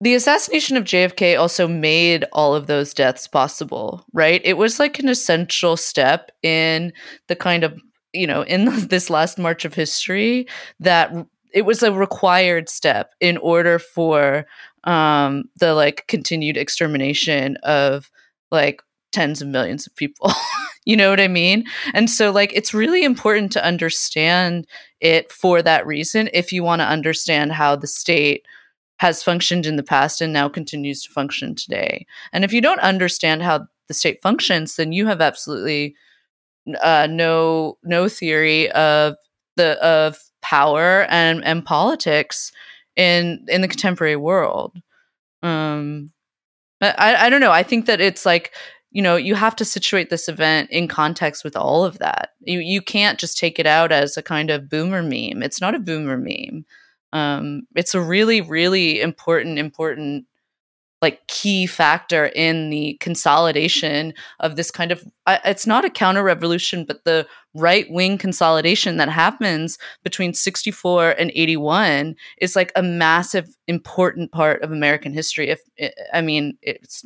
the assassination of jfk also made all of those deaths possible right? It was like an essential step in the kind of you know in <laughs> this last march of history that it was a required step in order for um the like continued extermination of like tens of millions of people. <laughs> You know what i mean? And so like it's really important to understand it for that reason if you want to understand how the state has functioned in the past and now continues to function today. And if you don't understand how the state functions then you have absolutely uh, no no theory of the of power and and politics in in the contemporary world. Um i i don't know. I think that it's like you know you have to situate this event in context with all of that. You you can't just take it out as a kind of boomer meme. It's not a boomer meme um it's a really really important important like key factor in the consolidation of this kind of it's not a counter revolution but the right wing consolidation that happens between 64 and 81 is like a massive important part of american history if i mean it's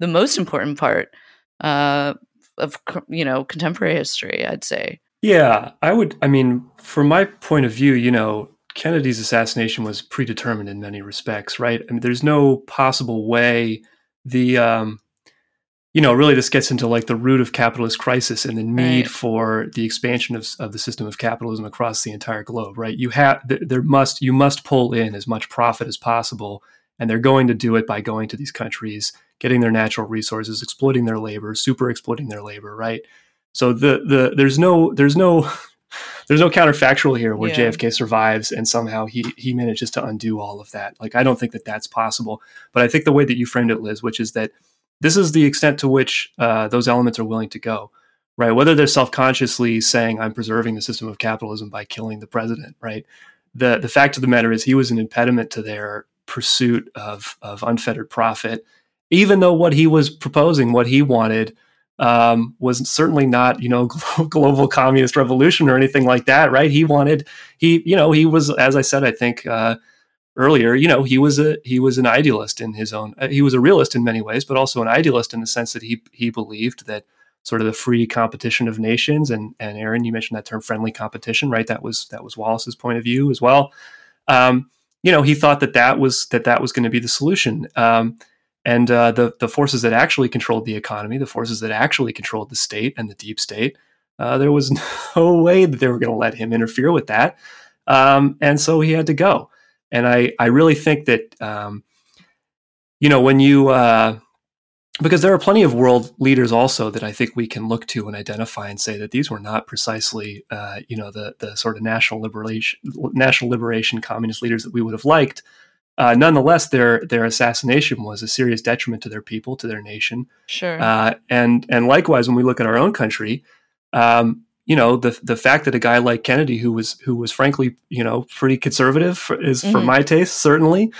the most important part uh, of you know contemporary history i'd say Yeah, I would. I mean, from my point of view, you know, Kennedy's assassination was predetermined in many respects, right? I mean, there's no possible way the, um, you know, really this gets into like the root of capitalist crisis and the need Right. for the expansion of, of the system of capitalism across the entire globe, right? You have th- there must you must pull in as much profit as possible, and they're going to do it by going to these countries, getting their natural resources, exploiting their labor, super exploiting their labor, right? So the the there's no there's no <laughs> there's no counterfactual here where Yeah. JFK survives and somehow he he manages to undo all of that. Like I don't think that that's possible. But I think the way that you framed it, Liz, which is that this is the extent to which uh, those elements are willing to go, right? Whether they're self consciously saying I'm preserving the system of capitalism by killing the president, right? The the fact of the matter is he was an impediment to their pursuit of of unfettered profit, even though what he was proposing, what he wanted um, was certainly not, you know, <laughs> global communist revolution or anything like that, right? He wanted, he, you know, he was, as I said, I think uh, earlier, you know, he was a he was an idealist in his own. Uh, he was a realist in many ways, but also an idealist in the sense that he he believed that sort of the free competition of nations. And and Aaron, you mentioned that term friendly competition, right? That was that was Wallace's point of view as well. Um, you know, he thought that that was that that was going to be the solution. Um, and uh, the the forces that actually controlled the economy, the forces that actually controlled the state and the deep state, uh, there was <laughs> no way that they were going to let him interfere with that. Um, and so he had to go. And I I really think that um, you know when you uh, because there are plenty of world leaders also that I think we can look to and identify and say that these were not precisely, uh, you know, the the sort of national liberation, national liberation communist leaders that we would have liked. Uh, nonetheless, their their assassination was a serious detriment to their people, to their nation. Sure. Uh, and and likewise, when we look at our own country, um, you know, the the fact that a guy like Kennedy, who was who was frankly, you know, pretty conservative, for, is for Mhm. my taste certainly.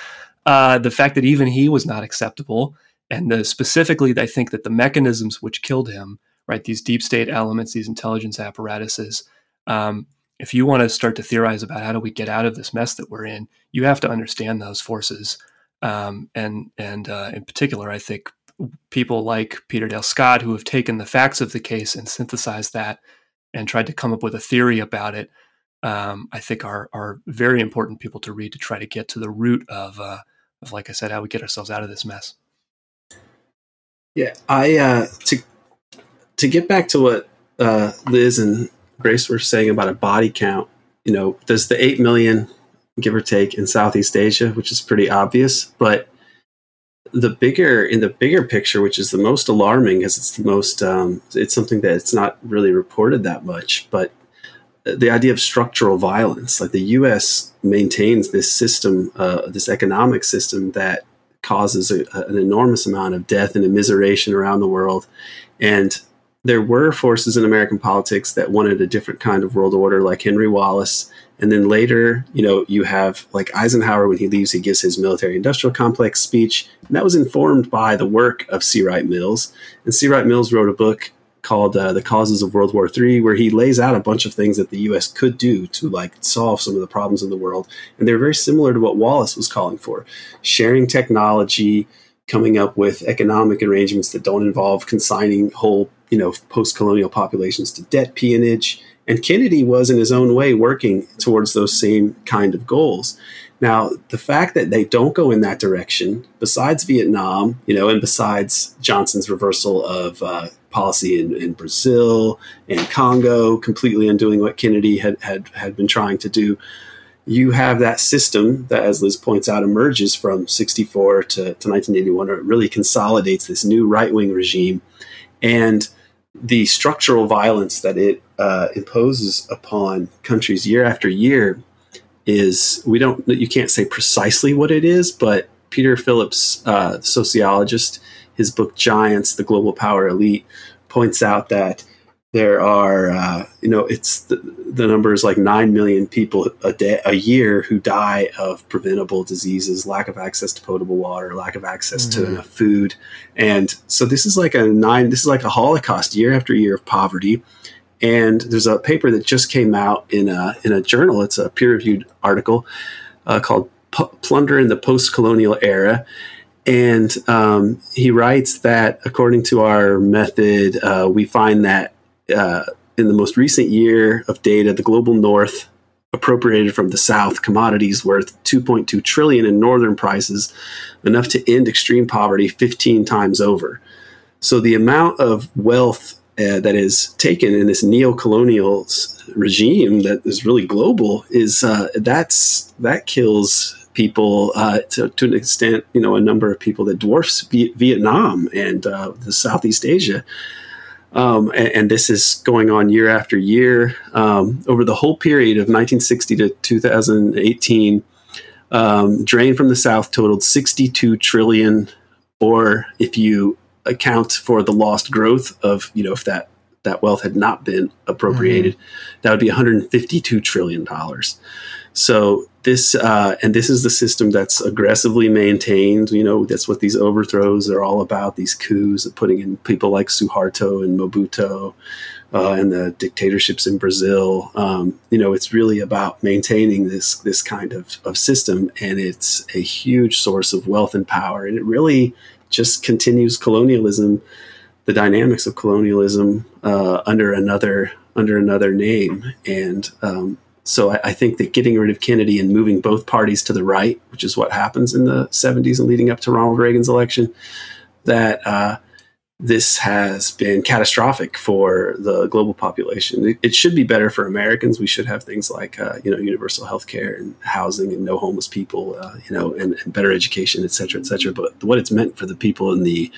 Uh, the fact that even he was not acceptable and the, specifically i think that the mechanisms which killed him right these deep state elements these intelligence apparatuses um, if you want to start to theorize about how do we get out of this mess that we're in you have to understand those forces. Um, and and uh, in particular i think people like peter dale scott who have taken the facts of the case and synthesized that and tried to come up with a theory about it um, i think are are very important people to read to try to get to the root of uh, of like i said how we get ourselves out of this mess. Yeah, I uh, to to get back to what uh, Liz and Brace were saying about a body count. You know, there's the eight million, give or take, in Southeast Asia, which is pretty obvious. But the bigger in the bigger picture, which is the most alarming, because it's the most um, it's something that it's not really reported that much, but the idea of structural violence, like the U.S. maintains this system, uh, this economic system that causes a, an enormous amount of death and immiseration around the world. And there were forces in American politics that wanted a different kind of world order, like Henry Wallace. And then later, you know, you have like Eisenhower when he leaves, he gives his military industrial complex speech. And that was informed by the work of C. Wright Mills. And C. Wright Mills wrote a book called uh, The Causes of World War III, where he lays out a bunch of things that the U.S. could do to like solve some of the problems in the world. And they're very similar to what Wallace was calling for sharing technology, coming up with economic arrangements that don't involve consigning whole, you know, post-colonial populations to debt peonage. And Kennedy was, in his own way, working towards those same kind of goals. Now, the fact that they don't go in that direction, besides Vietnam, you know, and besides Johnson's reversal of uh, policy in, in Brazil and Congo, completely undoing what Kennedy had, had, had been trying to do, you have that system that, as Liz points out, emerges from 64 to, to 1981, or it really consolidates this new right wing regime. And the structural violence that it uh, imposes upon countries year after year is we don't you can't say precisely what it is, but Peter Phillips, uh, sociologist, his book Giants: The Global Power Elite, points out that there are uh, you know it's the, the number is like 9 million people a day a year who die of preventable diseases lack of access to potable water lack of access to Mhm. enough food. And so this is like a nine this is like a holocaust year after year of poverty. And there's a paper that just came out in a in a journal. It's a peer reviewed article uh, called P- plunder in the post-colonial era. And um, he writes that according to our method uh, we find that uh, in the most recent year of data, the global north appropriated from the south commodities worth 2.2 trillion in northern prices, enough to end extreme poverty 15 times over. So the amount of wealth uh, that is taken in this neo-colonial regime that is really global is uh, that's that kills people uh, to, to an extent, you know, a number of people that dwarfs v- Vietnam and uh, the Southeast Asia. Um, and, and this is going on year after year. Um, over the whole period of 1960 to 2018, um, drain from the South totaled 62 trillion, or if you account for the lost growth of, you know, if that that wealth had not been appropriated, that would be 152 trillion dollars. So this uh, and this is the system that's aggressively maintained. You know, that's what these overthrows are all about. These coups, of putting in people like Suharto and Mobutu, uh, and the dictatorships in Brazil. Um, you know, it's really about maintaining this this kind of, of system, and it's a huge source of wealth and power. And it really just continues colonialism the dynamics of colonialism uh, under another under another name. And um, so I, I, think that getting rid of Kennedy and moving both parties to the right, which is what happens in the 70s and leading up to Ronald Reagan's election, that uh, this has been catastrophic for the global population. It, it, should be better for Americans. We should have things like uh, you know universal health care and housing and no homeless people, uh, you know, and, and, better education, et cetera, et cetera. But what it's meant for the people in the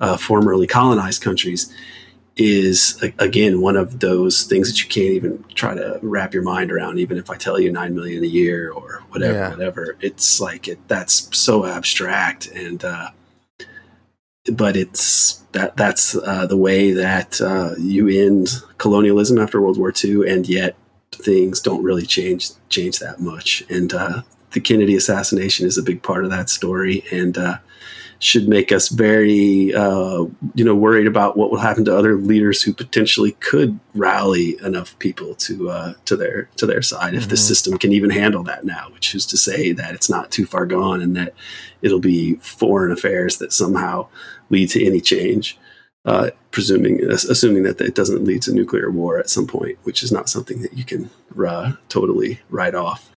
uh, formerly colonized countries is again one of those things that you can't even try to wrap your mind around even if i tell you 9 million a year or whatever yeah. whatever it's like it that's so abstract and uh, but it's that that's uh, the way that uh, you end colonialism after world war ii and yet things don't really change change that much and uh, the kennedy assassination is a big part of that story and uh, should make us very, uh, you know, worried about what will happen to other leaders who potentially could rally enough people to uh, to their to their side mm-hmm. if the mm-hmm. system can even handle that now. Which is to say that it's not too far gone and that it'll be foreign affairs that somehow lead to any change. Uh, presuming assuming that it doesn't lead to nuclear war at some point, which is not something that you can uh, totally write off.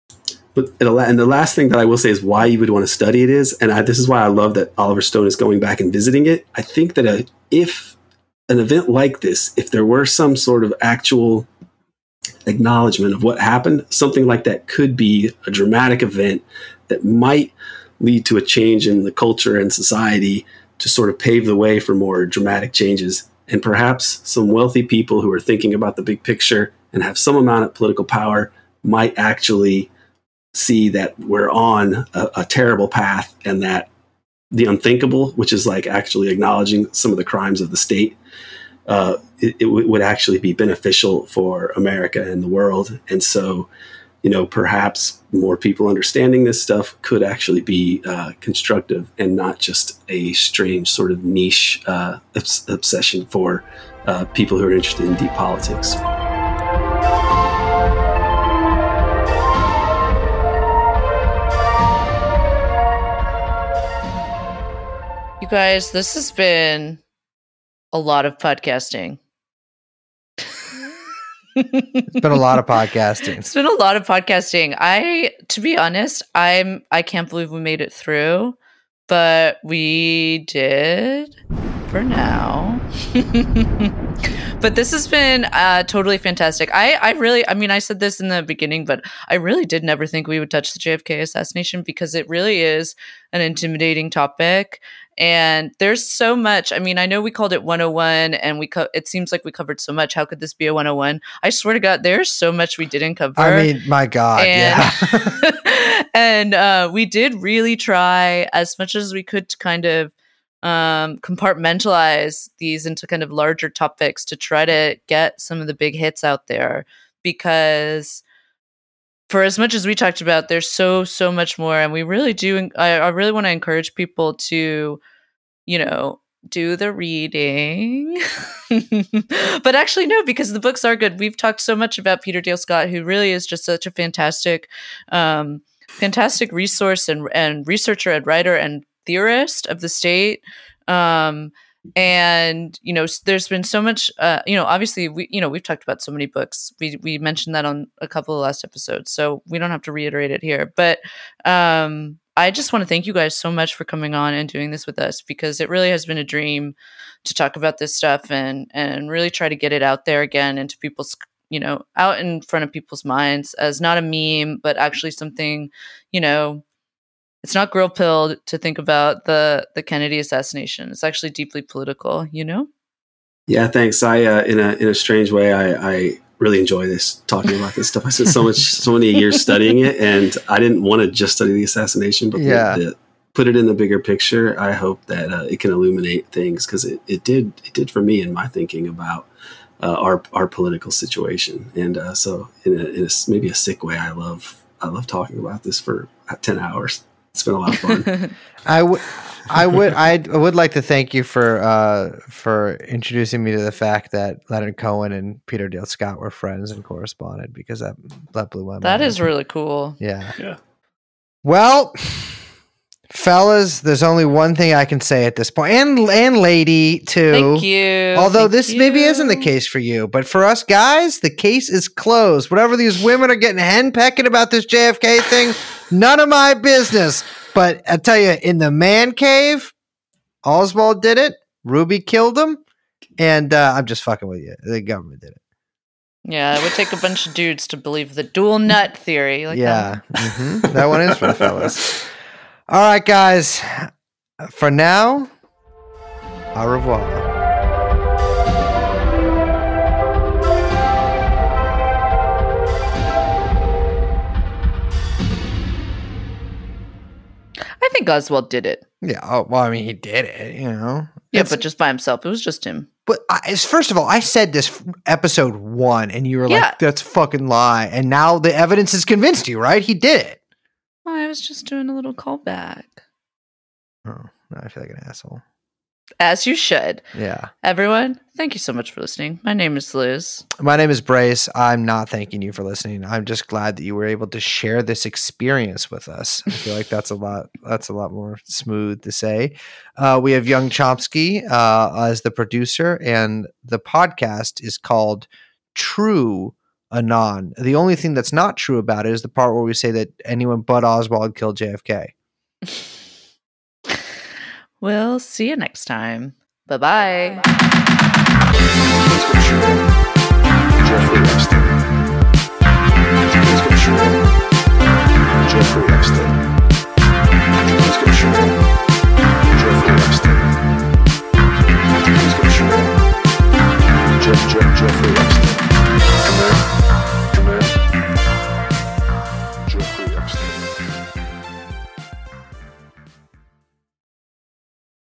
But and the last thing that I will say is why you would want to study it is, and I, this is why I love that Oliver Stone is going back and visiting it. I think that a, if an event like this, if there were some sort of actual acknowledgement of what happened, something like that could be a dramatic event that might lead to a change in the culture and society to sort of pave the way for more dramatic changes. And perhaps some wealthy people who are thinking about the big picture and have some amount of political power might actually see that we're on a, a terrible path and that the unthinkable, which is like actually acknowledging some of the crimes of the state, uh, it, it w- would actually be beneficial for America and the world. And so, you know, perhaps more people understanding this stuff could actually be uh, constructive and not just a strange sort of niche uh, obs- obsession for uh, people who are interested in deep politics. Guys, this has been a lot of podcasting. it's been a lot of podcasting. It's been a lot of podcasting. I to be honest, I'm I can't believe we made it through, but we did for now. <laughs> but this has been uh, totally fantastic. I, I really, I mean, I said this in the beginning, but I really did never think we would touch the JFK assassination because it really is an intimidating topic and there's so much i mean i know we called it 101 and we co- it seems like we covered so much. How could this be a 101 i swear to god there's so much we didn't cover. i mean my god and, yeah. <laughs> <laughs> and uh, we did really try as much as we could to kind of um, compartmentalize these into kind of larger topics to try to get some of the big hits out there because for as much as we talked about, there's so so much more, and we really do. I, I really want to encourage people to, you know, do the reading. <laughs> but actually, no, because the books are good. We've talked so much about Peter Dale Scott, who really is just such a fantastic, um, fantastic resource and and researcher and writer and theorist of the state. Um, and you know there's been so much uh, you know obviously we you know we've talked about so many books. We we mentioned that on a couple of last episodes so we don't have to reiterate it here. But um i just want to thank you guys so much for coming on and doing this with us because it really has been a dream to talk about this stuff and and really try to get it out there again into people's you know out in front of people's minds as not a meme but actually something you know it's not grill pilled to think about the the Kennedy assassination. It's actually deeply political, you know. Yeah, thanks. I uh, in a in a strange way, I, I really enjoy this talking about this stuff. I spent so much so many years studying it, and I didn't want to just study the assassination, but yeah. the, the, put it in the bigger picture. I hope that uh, it can illuminate things because it, it did it did for me in my thinking about uh, our our political situation, and uh, so in, a, in a, maybe a sick way, I love I love talking about this for ten hours. It's been a lot of fun. <laughs> I would, I would, I would like to thank you for uh, for introducing me to the fact that Leonard Cohen and Peter Dale Scott were friends and corresponded because that that blew my mind. That is really cool. Yeah. Yeah. Well, fellas, there's only one thing I can say at this point, and and lady too. Thank you. Although Thank this maybe isn't the case for you, but for us guys, the case is closed. Whatever these women are getting henpecking about this JFK thing, none of my business. But I tell you, in the man cave, Oswald did it. Ruby killed him, and uh, I'm just fucking with you. The government did it. Yeah, it would take a bunch of dudes to believe the dual nut theory. Like yeah, mhm. that one is for the fellas. <laughs> All right, guys. For now, au revoir. I think Oswald did it. Yeah. Oh, well, I mean, he did it. You know. Yeah, It's- but just by himself. It was just him. But I, it's- first of all, I said this f- episode one, and you were Yeah. like, "That's a fucking lie," and now the evidence has convinced you, right? He did it. Oh, I was just doing a little callback. Oh, now I feel like an asshole. As you should. Yeah. Everyone, thank you so much for listening. My name is Liz. My name is Brace. I'm not thanking you for listening. I'm just glad that you were able to share this experience with us. I feel like that's a lot. That's a lot more smooth to say. Uh, we have Young Chomsky uh, as the producer, and the podcast is called True anon. The only thing that's not true about it is the part where we say that anyone but Oswald killed JFK. <laughs> we'll see you next time. Bye bye. Jeffrey Epstein. Jeff, Jeff, Jeffrey